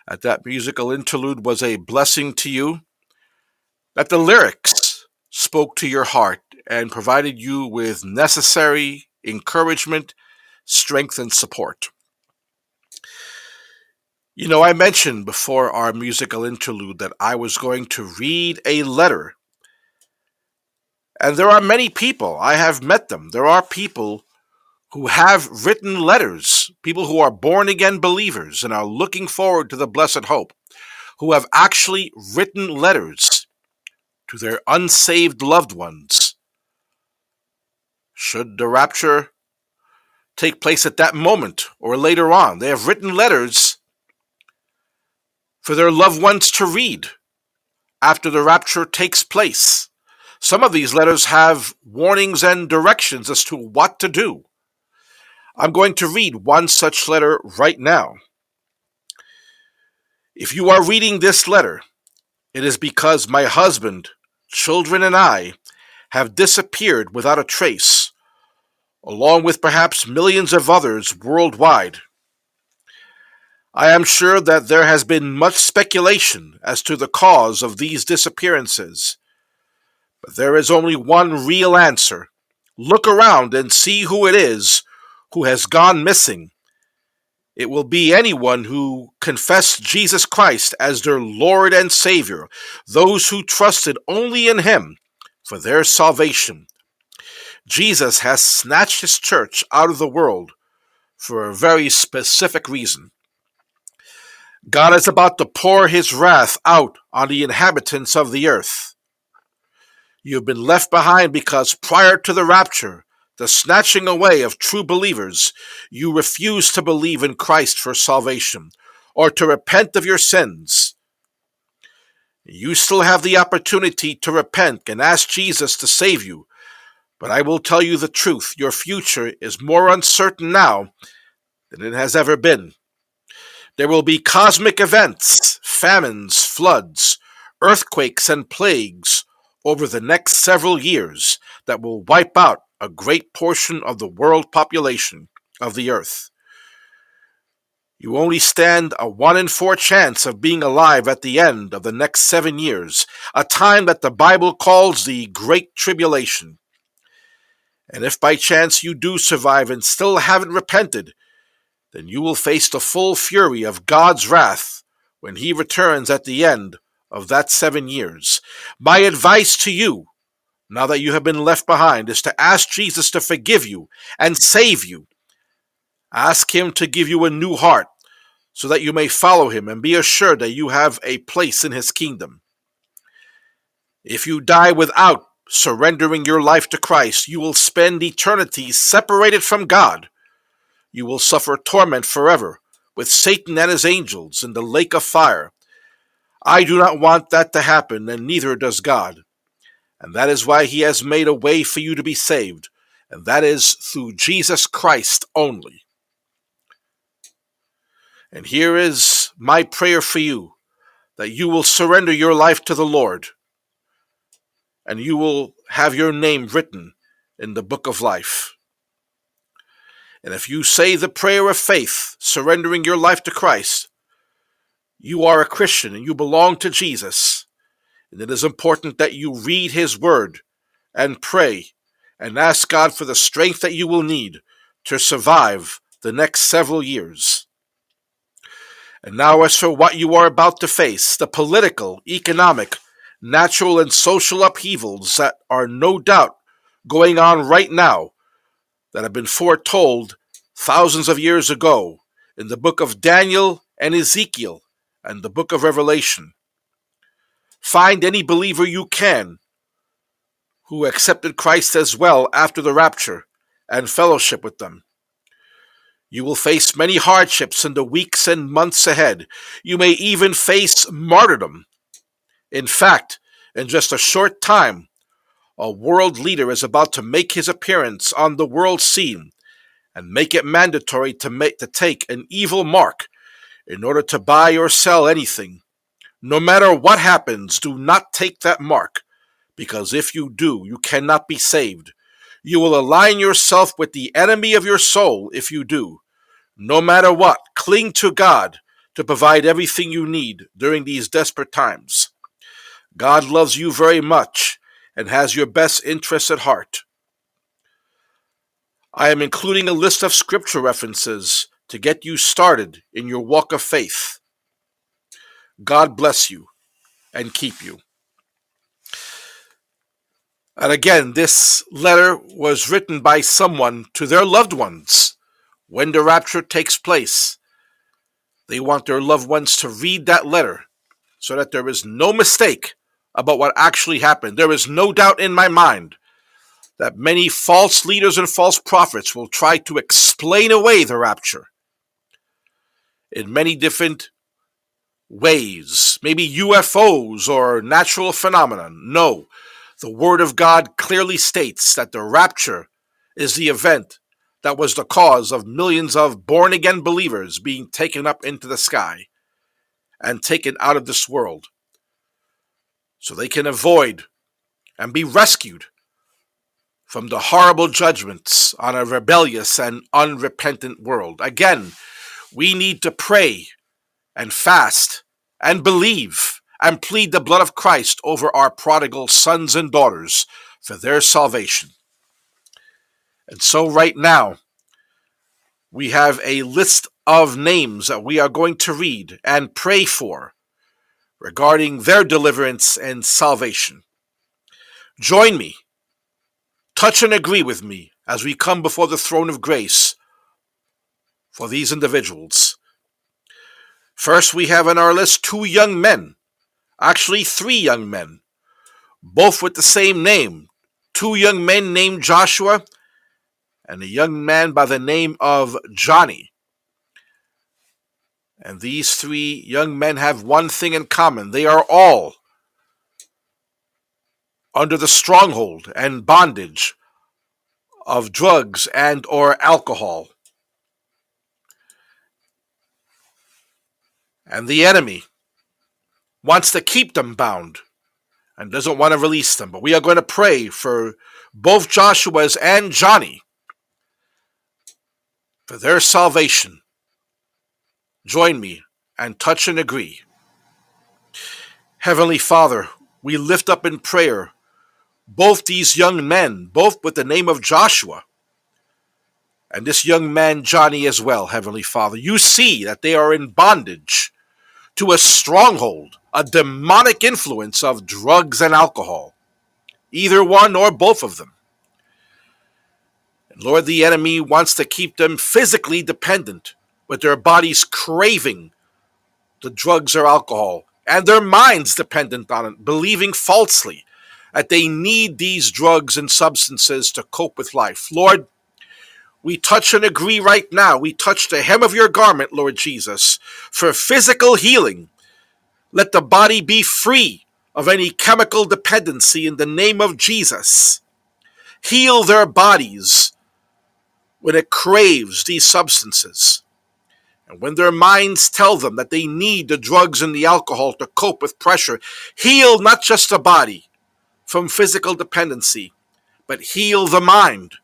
that that musical interlude was a blessing to you, that the lyrics spoke to your heart and provided you with necessary encouragement, strength, and support. You know, I mentioned before our musical interlude that I was going to read a letter and there are many people, I have met them. There are people who have written letters, people who are born again believers and are looking forward to the blessed hope, who have actually written letters to their unsaved loved ones. Should the rapture take place at that moment or later on, they have written letters for their loved ones to read after the rapture takes place. Some of these letters have warnings and directions as to what to do. I'm going to read one such letter right now. If you are reading this letter, it is because my husband, children, and I have disappeared without a trace, along with perhaps millions of others worldwide. I am sure that there has been much speculation as to the cause of these disappearances, but there is only one real answer. Look around and see who it is who has gone missing. It will be anyone who confessed Jesus Christ as their Lord and Savior, those who trusted only in Him for their salvation. Jesus has snatched His church out of the world for a very specific reason. God is about to pour his wrath out on the inhabitants of the earth. You have been left behind because prior to the rapture, the snatching away of true believers, you refuse to believe in Christ for salvation or to repent of your sins. You still have the opportunity to repent and ask Jesus to save you, but I will tell you the truth your future is more uncertain now than it has ever been. There will be cosmic events, famines, floods, earthquakes, and plagues over the next several years that will wipe out a great portion of the world population of the earth. You only stand a one in four chance of being alive at the end of the next seven years, a time that the Bible calls the Great Tribulation. And if by chance you do survive and still haven't repented, then you will face the full fury of God's wrath when he returns at the end of that seven years. My advice to you, now that you have been left behind, is to ask Jesus to forgive you and save you. Ask him to give you a new heart so that you may follow him and be assured that you have a place in his kingdom. If you die without surrendering your life to Christ, you will spend eternity separated from God you will suffer torment forever with Satan and his angels in the lake of fire. I do not want that to happen, and neither does God. And that is why he has made a way for you to be saved, and that is through Jesus Christ only. And here is my prayer for you that you will surrender your life to the Lord, and you will have your name written in the book of life. And if you say the prayer of faith, surrendering your life to Christ, you are a Christian and you belong to Jesus. And it is important that you read His Word and pray and ask God for the strength that you will need to survive the next several years. And now, as for what you are about to face, the political, economic, natural, and social upheavals that are no doubt going on right now that have been foretold thousands of years ago in the book of Daniel and Ezekiel and the book of Revelation. Find any believer you can who accepted Christ as well after the rapture and fellowship with them. You will face many hardships in the weeks and months ahead. You may even face martyrdom. In fact, in just a short time, a world leader is about to make his appearance on the world scene and make it mandatory to make to take an evil mark in order to buy or sell anything. No matter what happens, do not take that mark, because if you do, you cannot be saved. You will align yourself with the enemy of your soul if you do. No matter what, cling to God to provide everything you need during these desperate times. God loves you very much and has your best interests at heart. I am including a list of scripture references to get you started in your walk of faith. God bless you and keep you. And again, this letter was written by someone to their loved ones when the rapture takes place. They want their loved ones to read that letter so that there is no mistake about what actually happened. There is no doubt in my mind that many false leaders and false prophets will try to explain away the rapture in many different ways, maybe UFOs or natural phenomena. No, the Word of God clearly states that the rapture is the event that was the cause of millions of born again believers being taken up into the sky and taken out of this world so they can avoid and be rescued from the horrible judgments on a rebellious and unrepentant world. Again, we need to pray and fast and believe and plead the blood of Christ over our prodigal sons and daughters for their salvation. And so, right now, we have a list of names that we are going to read and pray for regarding their deliverance and salvation. Join me, touch and agree with me as we come before the throne of grace for these individuals. First, we have on our list two young men, actually, three young men, both with the same name. Two young men named Joshua and a young man by the name of Johnny. And these three young men have one thing in common they are all under the stronghold and bondage of drugs and or alcohol and the enemy wants to keep them bound and doesn't want to release them but we are going to pray for both Joshua's and Johnny for their salvation. Join me and touch and agree. Heavenly Father, we lift up in prayer both these young men, both with the name of Joshua, and this young man Johnny as well, Heavenly Father. You see that they are in bondage to a stronghold, a demonic influence of drugs and alcohol, either one or both of them. And Lord, the enemy wants to keep them physically dependent, with their bodies craving the drugs or alcohol, and their minds dependent on it, believing falsely that they need these drugs and substances to cope with life. Lord, we touch and agree right now. We touch the hem of your garment, Lord Jesus, for physical healing. Let the body be free of any chemical dependency in the name of Jesus. Heal their bodies when it craves these substances. And when their minds tell them that they need the drugs and the alcohol to cope with pressure, heal not just the body from physical dependency, but heal the mind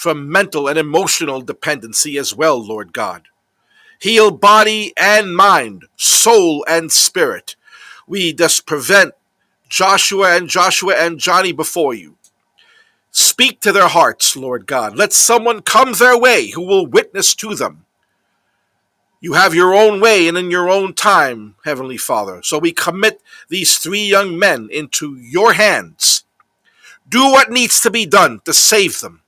from mental and emotional dependency as well, Lord God. Heal body and mind, soul and spirit. We thus prevent Joshua and Joshua and Johnny before you. Speak to their hearts, Lord God. Let someone come their way who will witness to them. You have your own way and in your own time, Heavenly Father. So we commit these three young men into your hands. Do what needs to be done to save them.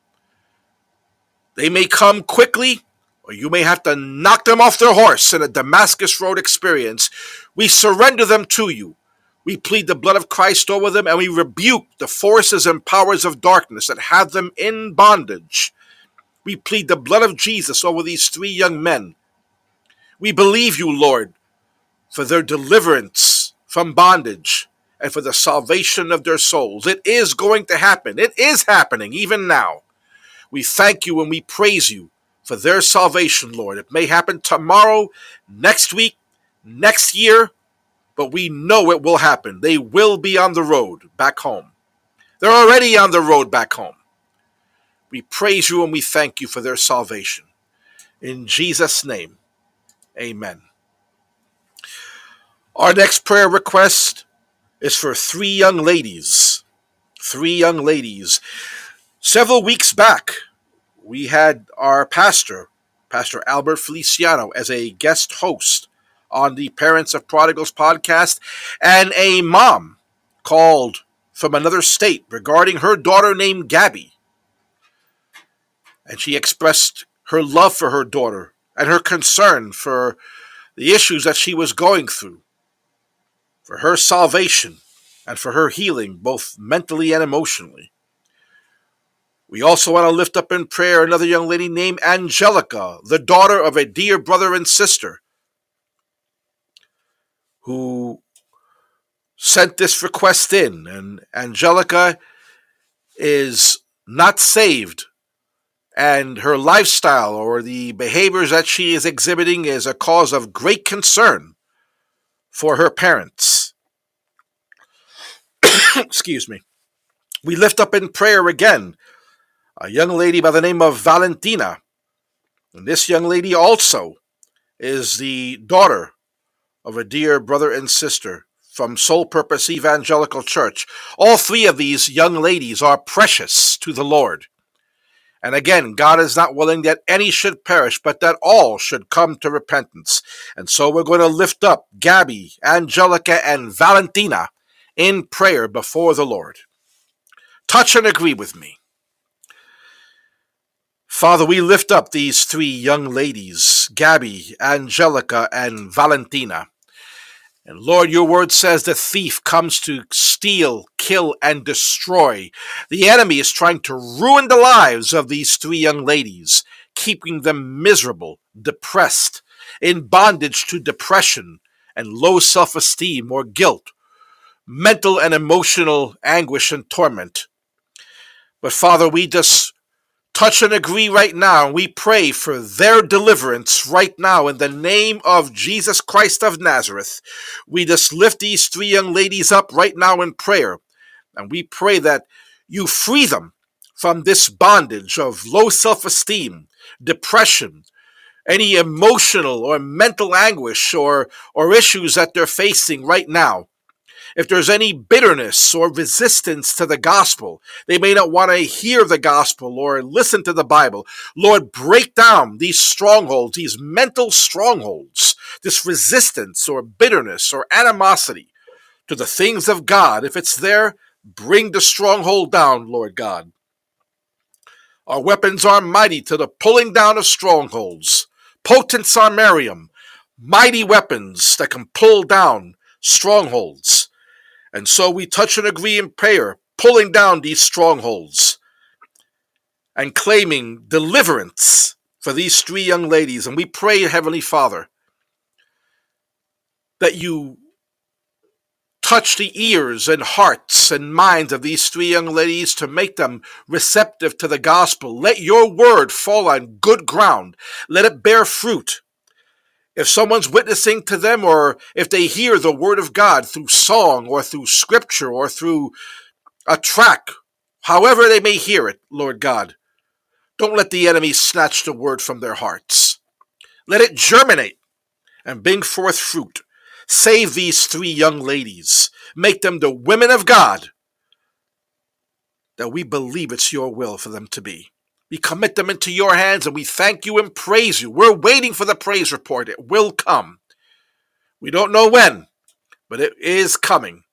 They may come quickly, or you may have to knock them off their horse in a Damascus Road experience. We surrender them to you. We plead the blood of Christ over them and we rebuke the forces and powers of darkness that have them in bondage. We plead the blood of Jesus over these three young men. We believe you, Lord, for their deliverance from bondage and for the salvation of their souls. It is going to happen. It is happening even now. We thank you and we praise you for their salvation, Lord. It may happen tomorrow, next week, next year, but we know it will happen. They will be on the road back home. They're already on the road back home. We praise you and we thank you for their salvation. In Jesus' name, amen. Our next prayer request is for three young ladies. Three young ladies. Several weeks back, we had our pastor, Pastor Albert Feliciano, as a guest host on the Parents of Prodigals podcast, and a mom called from another state regarding her daughter named Gabby. And she expressed her love for her daughter and her concern for the issues that she was going through. for her salvation and for her healing, both mentally and emotionally. We also want to lift up in prayer another young lady named Angelica, the daughter of a dear brother and sister who sent this request in. And Angelica is not saved, and her lifestyle or the behaviors that she is exhibiting is a cause of great concern for her parents. Excuse me. We lift up in prayer again a young lady by the name of Valentina. And this young lady also is the daughter of a dear brother and sister from Soul Purpose Evangelical Church. All three of these young ladies are precious to the Lord. And again, God is not willing that any should perish, but that all should come to repentance. And so we're going to lift up Gabby, Angelica, and Valentina in prayer before the Lord. Touch and agree with me. Father, we lift up these three young ladies, Gabby, Angelica, and Valentina. And Lord, your word says the thief comes to steal, kill, and destroy. The enemy is trying to ruin the lives of these three young ladies, keeping them miserable, depressed, in bondage to depression and low self esteem or guilt, mental and emotional anguish and torment. But Father, we just touch and agree right now. We pray for their deliverance right now in the name of Jesus Christ of Nazareth. We just lift these three young ladies up right now in prayer. And we pray that you free them from this bondage of low self esteem, depression, any emotional or mental anguish or, or issues that they're facing right now if there's any bitterness or resistance to the gospel, they may not want to hear the gospel or listen to the Bible. Lord, break down these strongholds, these mental strongholds, this resistance or bitterness or animosity to the things of God. If it's there, bring the stronghold down, Lord God. Our weapons are mighty to the pulling down of strongholds. Potent Sarmarium, mighty weapons that can pull down strongholds. And so we touch and agree in prayer, pulling down these strongholds and claiming deliverance for these three young ladies. And we pray, Heavenly Father, that you touch the ears and hearts and minds of these three young ladies to make them receptive to the gospel. Let your word fall on good ground. Let it bear fruit if someone's witnessing to them or if they hear the word of God through song or through scripture or through a track, however they may hear it, Lord God, don't let the enemy snatch the word from their hearts. Let it germinate and bring forth fruit. Save these three young ladies. Make them the women of God that we believe it's your will for them to be. We commit them into your hands and we thank you and praise you. We're waiting for the praise report. It will come. We don't know when, but it is coming.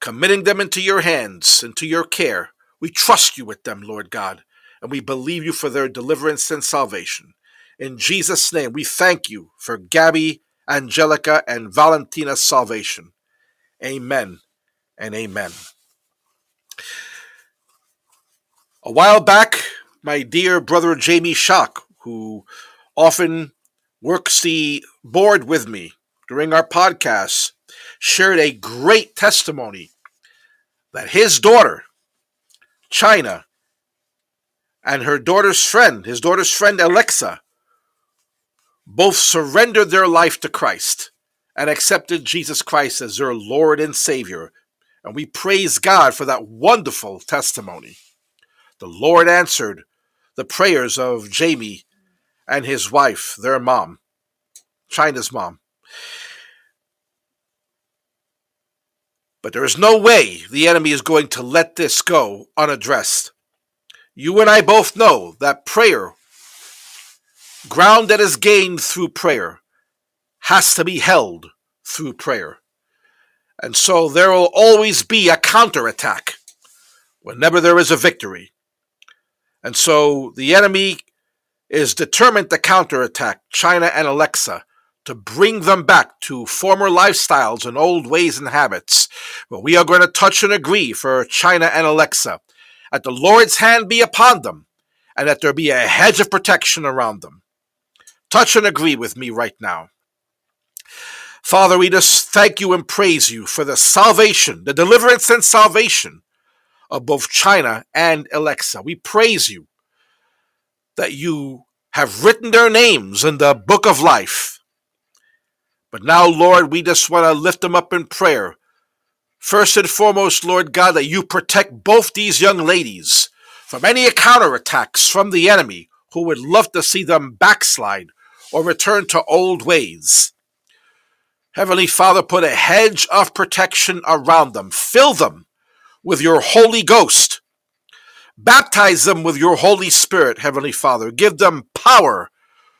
Committing them into your hands, into your care. We trust you with them, Lord God, and we believe you for their deliverance and salvation. In Jesus' name, we thank you for Gabby, Angelica, and Valentina's salvation. Amen and amen. A while back, my dear brother Jamie Shock, who often works the board with me during our podcasts, shared a great testimony that his daughter, China, and her daughter's friend, his daughter's friend Alexa, both surrendered their life to Christ and accepted Jesus Christ as their Lord and Savior. And we praise God for that wonderful testimony. The Lord answered the prayers of Jamie and his wife, their mom, China's mom. But there is no way the enemy is going to let this go unaddressed. You and I both know that prayer, ground that is gained through prayer, has to be held through prayer. And so there will always be a counterattack whenever there is a victory. And so the enemy is determined to counterattack China and Alexa to bring them back to former lifestyles and old ways and habits. But we are going to touch and agree for China and Alexa that the Lord's hand be upon them and that there be a hedge of protection around them. Touch and agree with me right now. Father, we just thank you and praise you for the salvation, the deliverance and salvation of both China and Alexa. We praise you that you have written their names in the book of life. But now, Lord, we just want to lift them up in prayer. First and foremost, Lord God, that you protect both these young ladies from any counterattacks from the enemy who would love to see them backslide or return to old ways. Heavenly Father, put a hedge of protection around them. Fill them with your Holy Ghost. Baptize them with your Holy Spirit, Heavenly Father. Give them power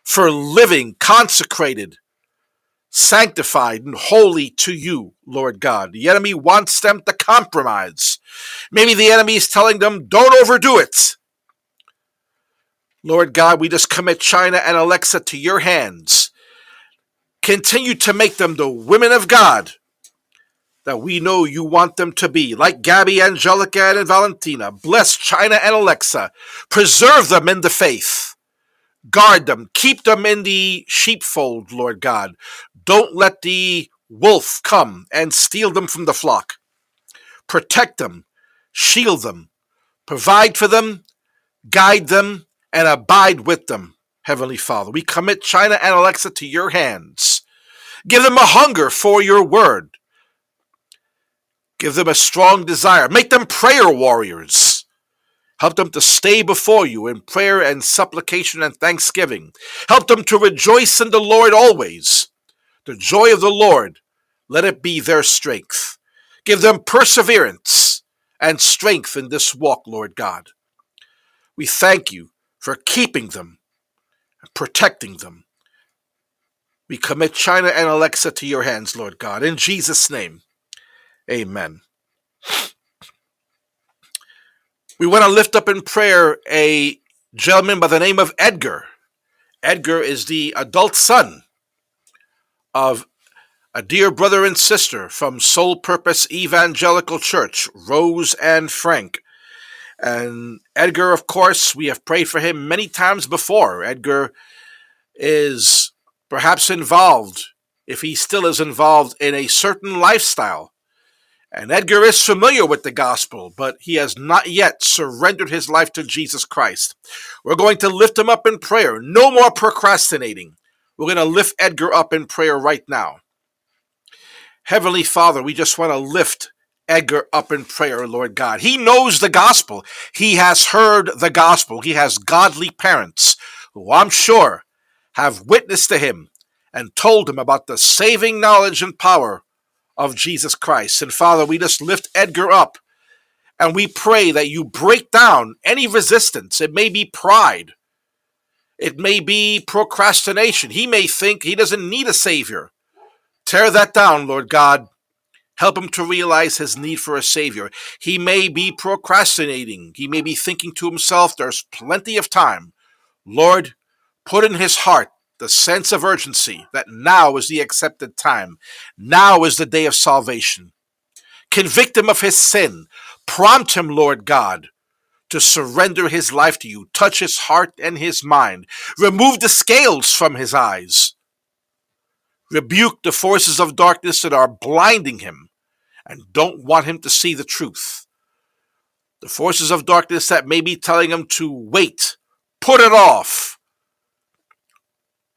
for living consecrated, sanctified, and holy to you, Lord God. The enemy wants them to compromise. Maybe the enemy is telling them, don't overdo it. Lord God, we just commit China and Alexa to your hands. Continue to make them the women of God that we know you want them to be, like Gabby, Angelica, and Valentina. Bless China and Alexa. Preserve them in the faith. Guard them. Keep them in the sheepfold, Lord God. Don't let the wolf come and steal them from the flock. Protect them. Shield them. Provide for them. Guide them and abide with them, Heavenly Father. We commit China and Alexa to your hands. Give them a hunger for your word. Give them a strong desire. Make them prayer warriors. Help them to stay before you in prayer and supplication and thanksgiving. Help them to rejoice in the Lord always. The joy of the Lord, let it be their strength. Give them perseverance and strength in this walk, Lord God. We thank you for keeping them and protecting them. We commit China and Alexa to your hands, Lord God. In Jesus' name, amen. We want to lift up in prayer a gentleman by the name of Edgar. Edgar is the adult son of a dear brother and sister from Soul Purpose Evangelical Church, Rose and Frank. And Edgar, of course, we have prayed for him many times before. Edgar is perhaps involved, if he still is involved, in a certain lifestyle. And Edgar is familiar with the gospel, but he has not yet surrendered his life to Jesus Christ. We're going to lift him up in prayer. No more procrastinating. We're going to lift Edgar up in prayer right now. Heavenly Father, we just want to lift Edgar up in prayer, Lord God. He knows the gospel. He has heard the gospel. He has godly parents who I'm sure have witnessed to him and told him about the saving knowledge and power of Jesus Christ. And Father, we just lift Edgar up and we pray that you break down any resistance. It may be pride, it may be procrastination. He may think he doesn't need a Savior. Tear that down, Lord God. Help him to realize his need for a Savior. He may be procrastinating. He may be thinking to himself, there's plenty of time. Lord, put in his heart the sense of urgency that now is the accepted time. Now is the day of salvation. Convict him of his sin. Prompt him, Lord God, to surrender his life to you. Touch his heart and his mind. Remove the scales from his eyes. Rebuke the forces of darkness that are blinding him and don't want him to see the truth. The forces of darkness that may be telling him to wait, put it off.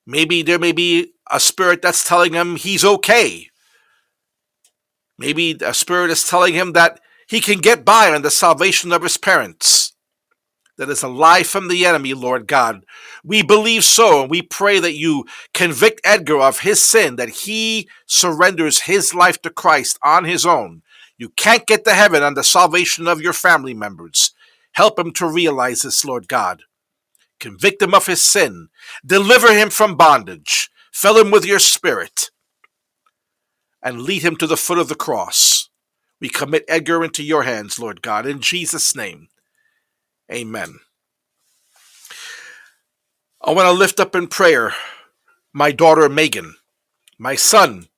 Maybe there may be a spirit that's telling him he's okay. Maybe a spirit is telling him that he can get by on the salvation of his parents that is a lie from the enemy, Lord God. We believe so, and we pray that you convict Edgar of his sin, that he surrenders his life to Christ on his own. You can't get to heaven on the salvation of your family members. Help him to realize this, Lord God. Convict him of his sin. Deliver him from bondage. Fill him with your spirit. And lead him to the foot of the cross. We commit Edgar into your hands, Lord God, in Jesus' name. Amen. I want to lift up in prayer my daughter Megan. My son,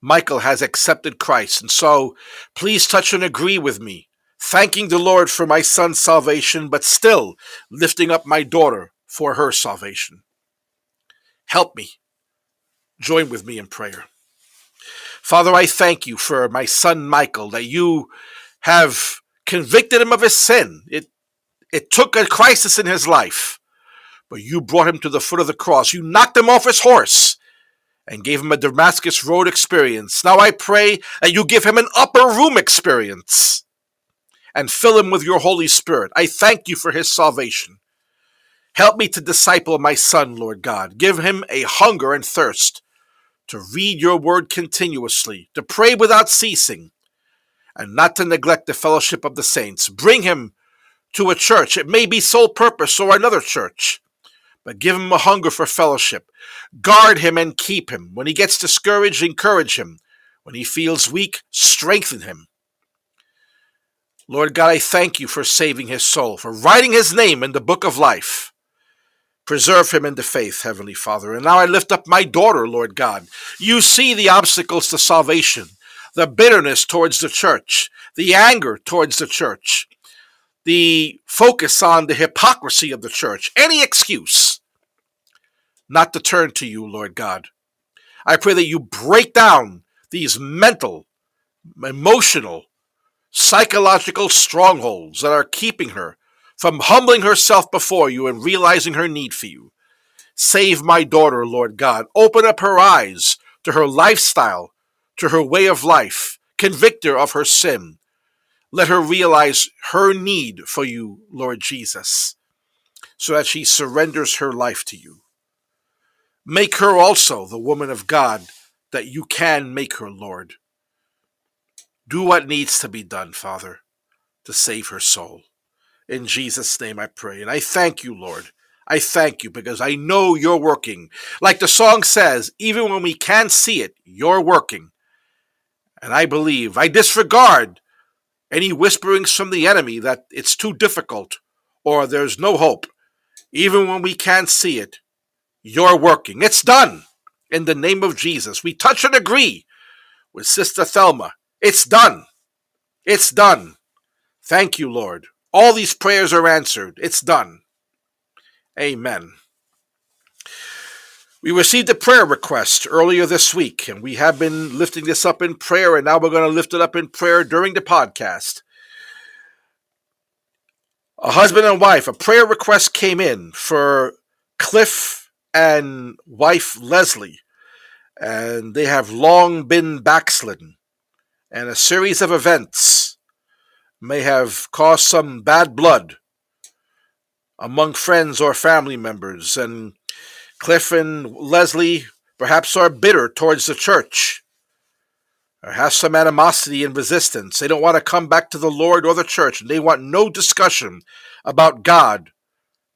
Michael, has accepted Christ, and so please touch and agree with me, thanking the Lord for my son's salvation, but still lifting up my daughter for her salvation. Help me. Join with me in prayer. Father, I thank you for my son Michael, that you have convicted him of his sin. It, it took a crisis in his life, but you brought him to the foot of the cross. You knocked him off his horse and gave him a Damascus Road experience. Now I pray that you give him an upper room experience and fill him with your Holy Spirit. I thank you for his salvation. Help me to disciple my son, Lord God. Give him a hunger and thirst to read your word continuously, to pray without ceasing, and not to neglect the fellowship of the saints. Bring him to a church. It may be Soul Purpose or another church, but give him a hunger for fellowship. Guard him and keep him. When he gets discouraged, encourage him. When he feels weak, strengthen him. Lord God, I thank you for saving his soul, for writing his name in the book of life. Preserve him in the faith, Heavenly Father. And now I lift up my daughter, Lord God. You see the obstacles to salvation, the bitterness towards the church, the anger towards the church, the focus on the hypocrisy of the church, any excuse not to turn to you, Lord God. I pray that you break down these mental, emotional, psychological strongholds that are keeping her from humbling herself before you and realizing her need for you. Save my daughter, Lord God. Open up her eyes to her lifestyle, to her way of life. Convict her of her sin. Let her realize her need for you, Lord Jesus, so that she surrenders her life to you. Make her also the woman of God that you can make her, Lord. Do what needs to be done, Father, to save her soul. In Jesus' name I pray. And I thank you, Lord. I thank you because I know you're working. Like the song says, even when we can't see it, you're working. And I believe, I disregard any whisperings from the enemy that it's too difficult or there's no hope. Even when we can't see it, you're working. It's done in the name of Jesus. We touch and agree with Sister Thelma. It's done. It's done. Thank you, Lord. All these prayers are answered. It's done. Amen. We received a prayer request earlier this week, and we have been lifting this up in prayer, and now we're going to lift it up in prayer during the podcast. A husband and wife, a prayer request came in for Cliff and wife Leslie, and they have long been backslidden, and a series of events may have caused some bad blood among friends or family members, and Cliff and Leslie perhaps are bitter towards the church or have some animosity and resistance. They don't want to come back to the Lord or the church, and they want no discussion about God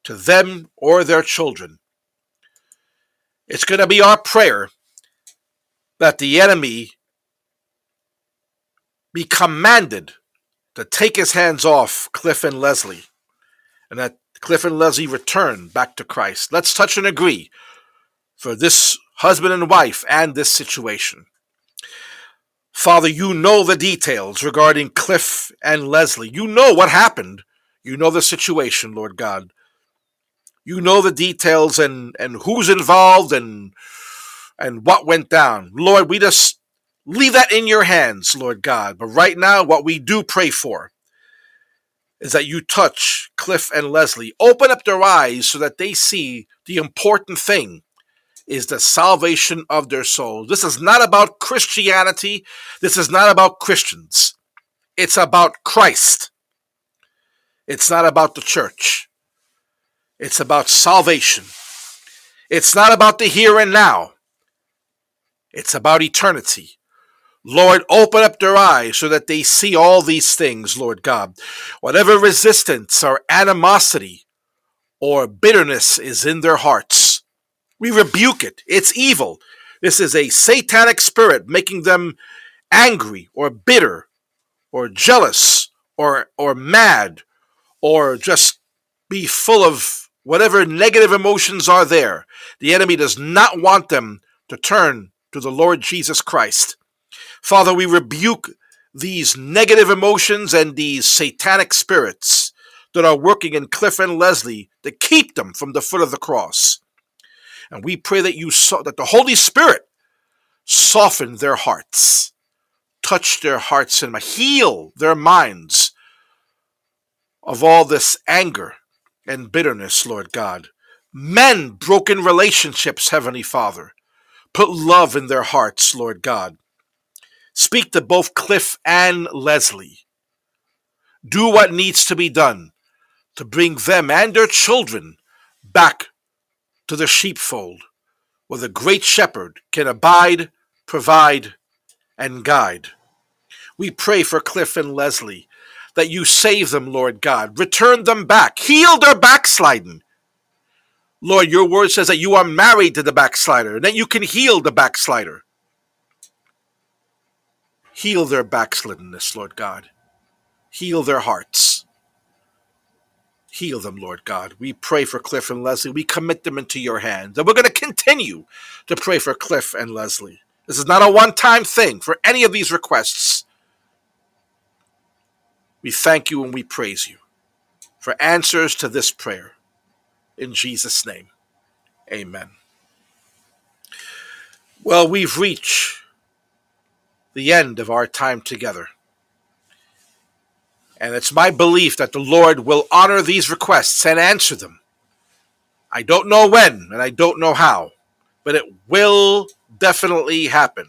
to them or their children. It's going to be our prayer that the enemy be commanded to take his hands off Cliff and Leslie, and that Cliff and Leslie return back to Christ. Let's touch and agree for this husband and wife and this situation. Father, you know the details regarding Cliff and Leslie. You know what happened. You know the situation, Lord God. You know the details and, and who's involved and and what went down. Lord, we just Leave that in your hands, Lord God. But right now, what we do pray for is that you touch Cliff and Leslie. Open up their eyes so that they see the important thing is the salvation of their souls. This is not about Christianity. This is not about Christians. It's about Christ. It's not about the church. It's about salvation. It's not about the here and now. It's about eternity. Lord, open up their eyes so that they see all these things, Lord God. Whatever resistance or animosity or bitterness is in their hearts, we rebuke it. It's evil. This is a satanic spirit making them angry or bitter or jealous or, or mad or just be full of whatever negative emotions are there. The enemy does not want them to turn to the Lord Jesus Christ. Father, we rebuke these negative emotions and these satanic spirits that are working in Cliff and Leslie to keep them from the foot of the cross. And we pray that you so, that the Holy Spirit soften their hearts, touch their hearts and heal their minds of all this anger and bitterness, Lord God. Men broken relationships, Heavenly Father. Put love in their hearts, Lord God. Speak to both Cliff and Leslie. Do what needs to be done to bring them and their children back to the sheepfold, where the great shepherd can abide, provide, and guide. We pray for Cliff and Leslie that you save them, Lord God. Return them back. Heal their backsliding. Lord, your word says that you are married to the backslider and that you can heal the backslider. Heal their backsliddenness, Lord God. Heal their hearts. Heal them, Lord God. We pray for Cliff and Leslie. We commit them into your hands. And we're going to continue to pray for Cliff and Leslie. This is not a one time thing for any of these requests. We thank you and we praise you for answers to this prayer. In Jesus' name, amen. Well, we've reached the end of our time together. And it's my belief that the Lord will honor these requests and answer them. I don't know when and I don't know how, but it will definitely happen.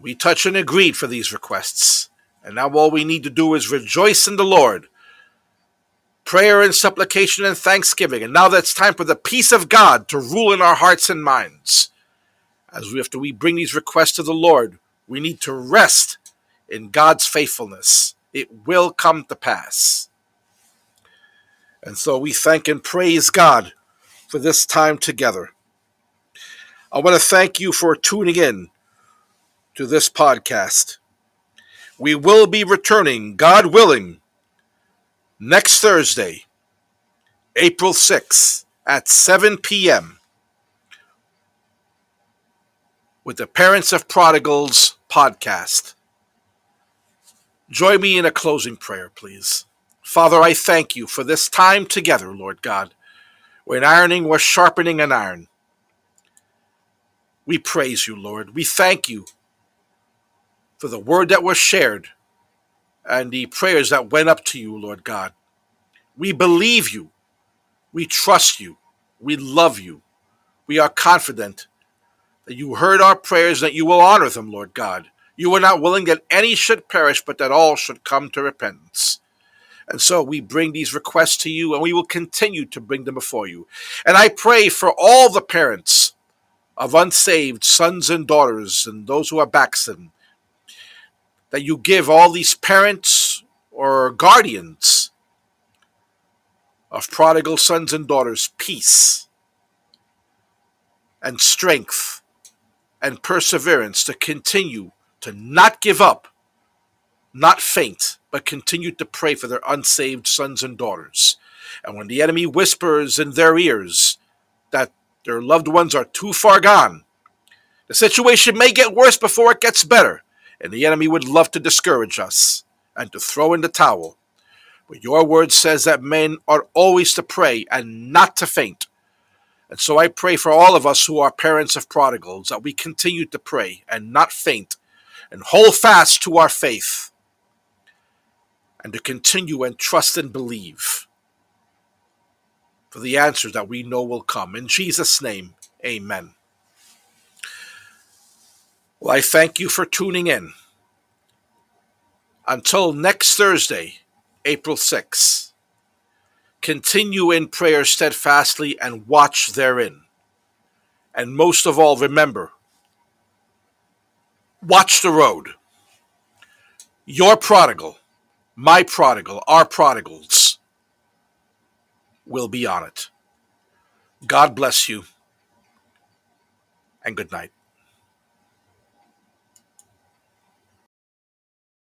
We touch and agreed for these requests. And now all we need to do is rejoice in the Lord. Prayer and supplication and thanksgiving. And now that's time for the peace of God to rule in our hearts and minds. As we after we bring these requests to the Lord, we need to rest in God's faithfulness. It will come to pass. And so we thank and praise God for this time together. I want to thank you for tuning in to this podcast. We will be returning, God willing, next Thursday, April 6th at 7 p.m. with the Parents of Prodigals podcast. Join me in a closing prayer, please. Father, I thank you for this time together, Lord God, when ironing was sharpening an iron. We praise you, Lord. We thank you for the word that was shared and the prayers that went up to you, Lord God. We believe you. We trust you. We love you. We are confident you heard our prayers, that you will honor them, Lord God. You are not willing that any should perish, but that all should come to repentance. And so we bring these requests to you, and we will continue to bring them before you. And I pray for all the parents of unsaved sons and daughters and those who are backslidden, that you give all these parents or guardians of prodigal sons and daughters peace and strength and perseverance to continue to not give up, not faint, but continue to pray for their unsaved sons and daughters. And when the enemy whispers in their ears that their loved ones are too far gone, the situation may get worse before it gets better, and the enemy would love to discourage us and to throw in the towel. But your word says that men are always to pray and not to faint. And so I pray for all of us who are parents of prodigals that we continue to pray and not faint and hold fast to our faith and to continue and trust and believe for the answers that we know will come. In Jesus' name, amen. Well, I thank you for tuning in. Until next Thursday, April 6th continue in prayer steadfastly and watch therein. And most of all, remember watch the road. Your prodigal, my prodigal, our prodigals will be on it. God bless you and good night.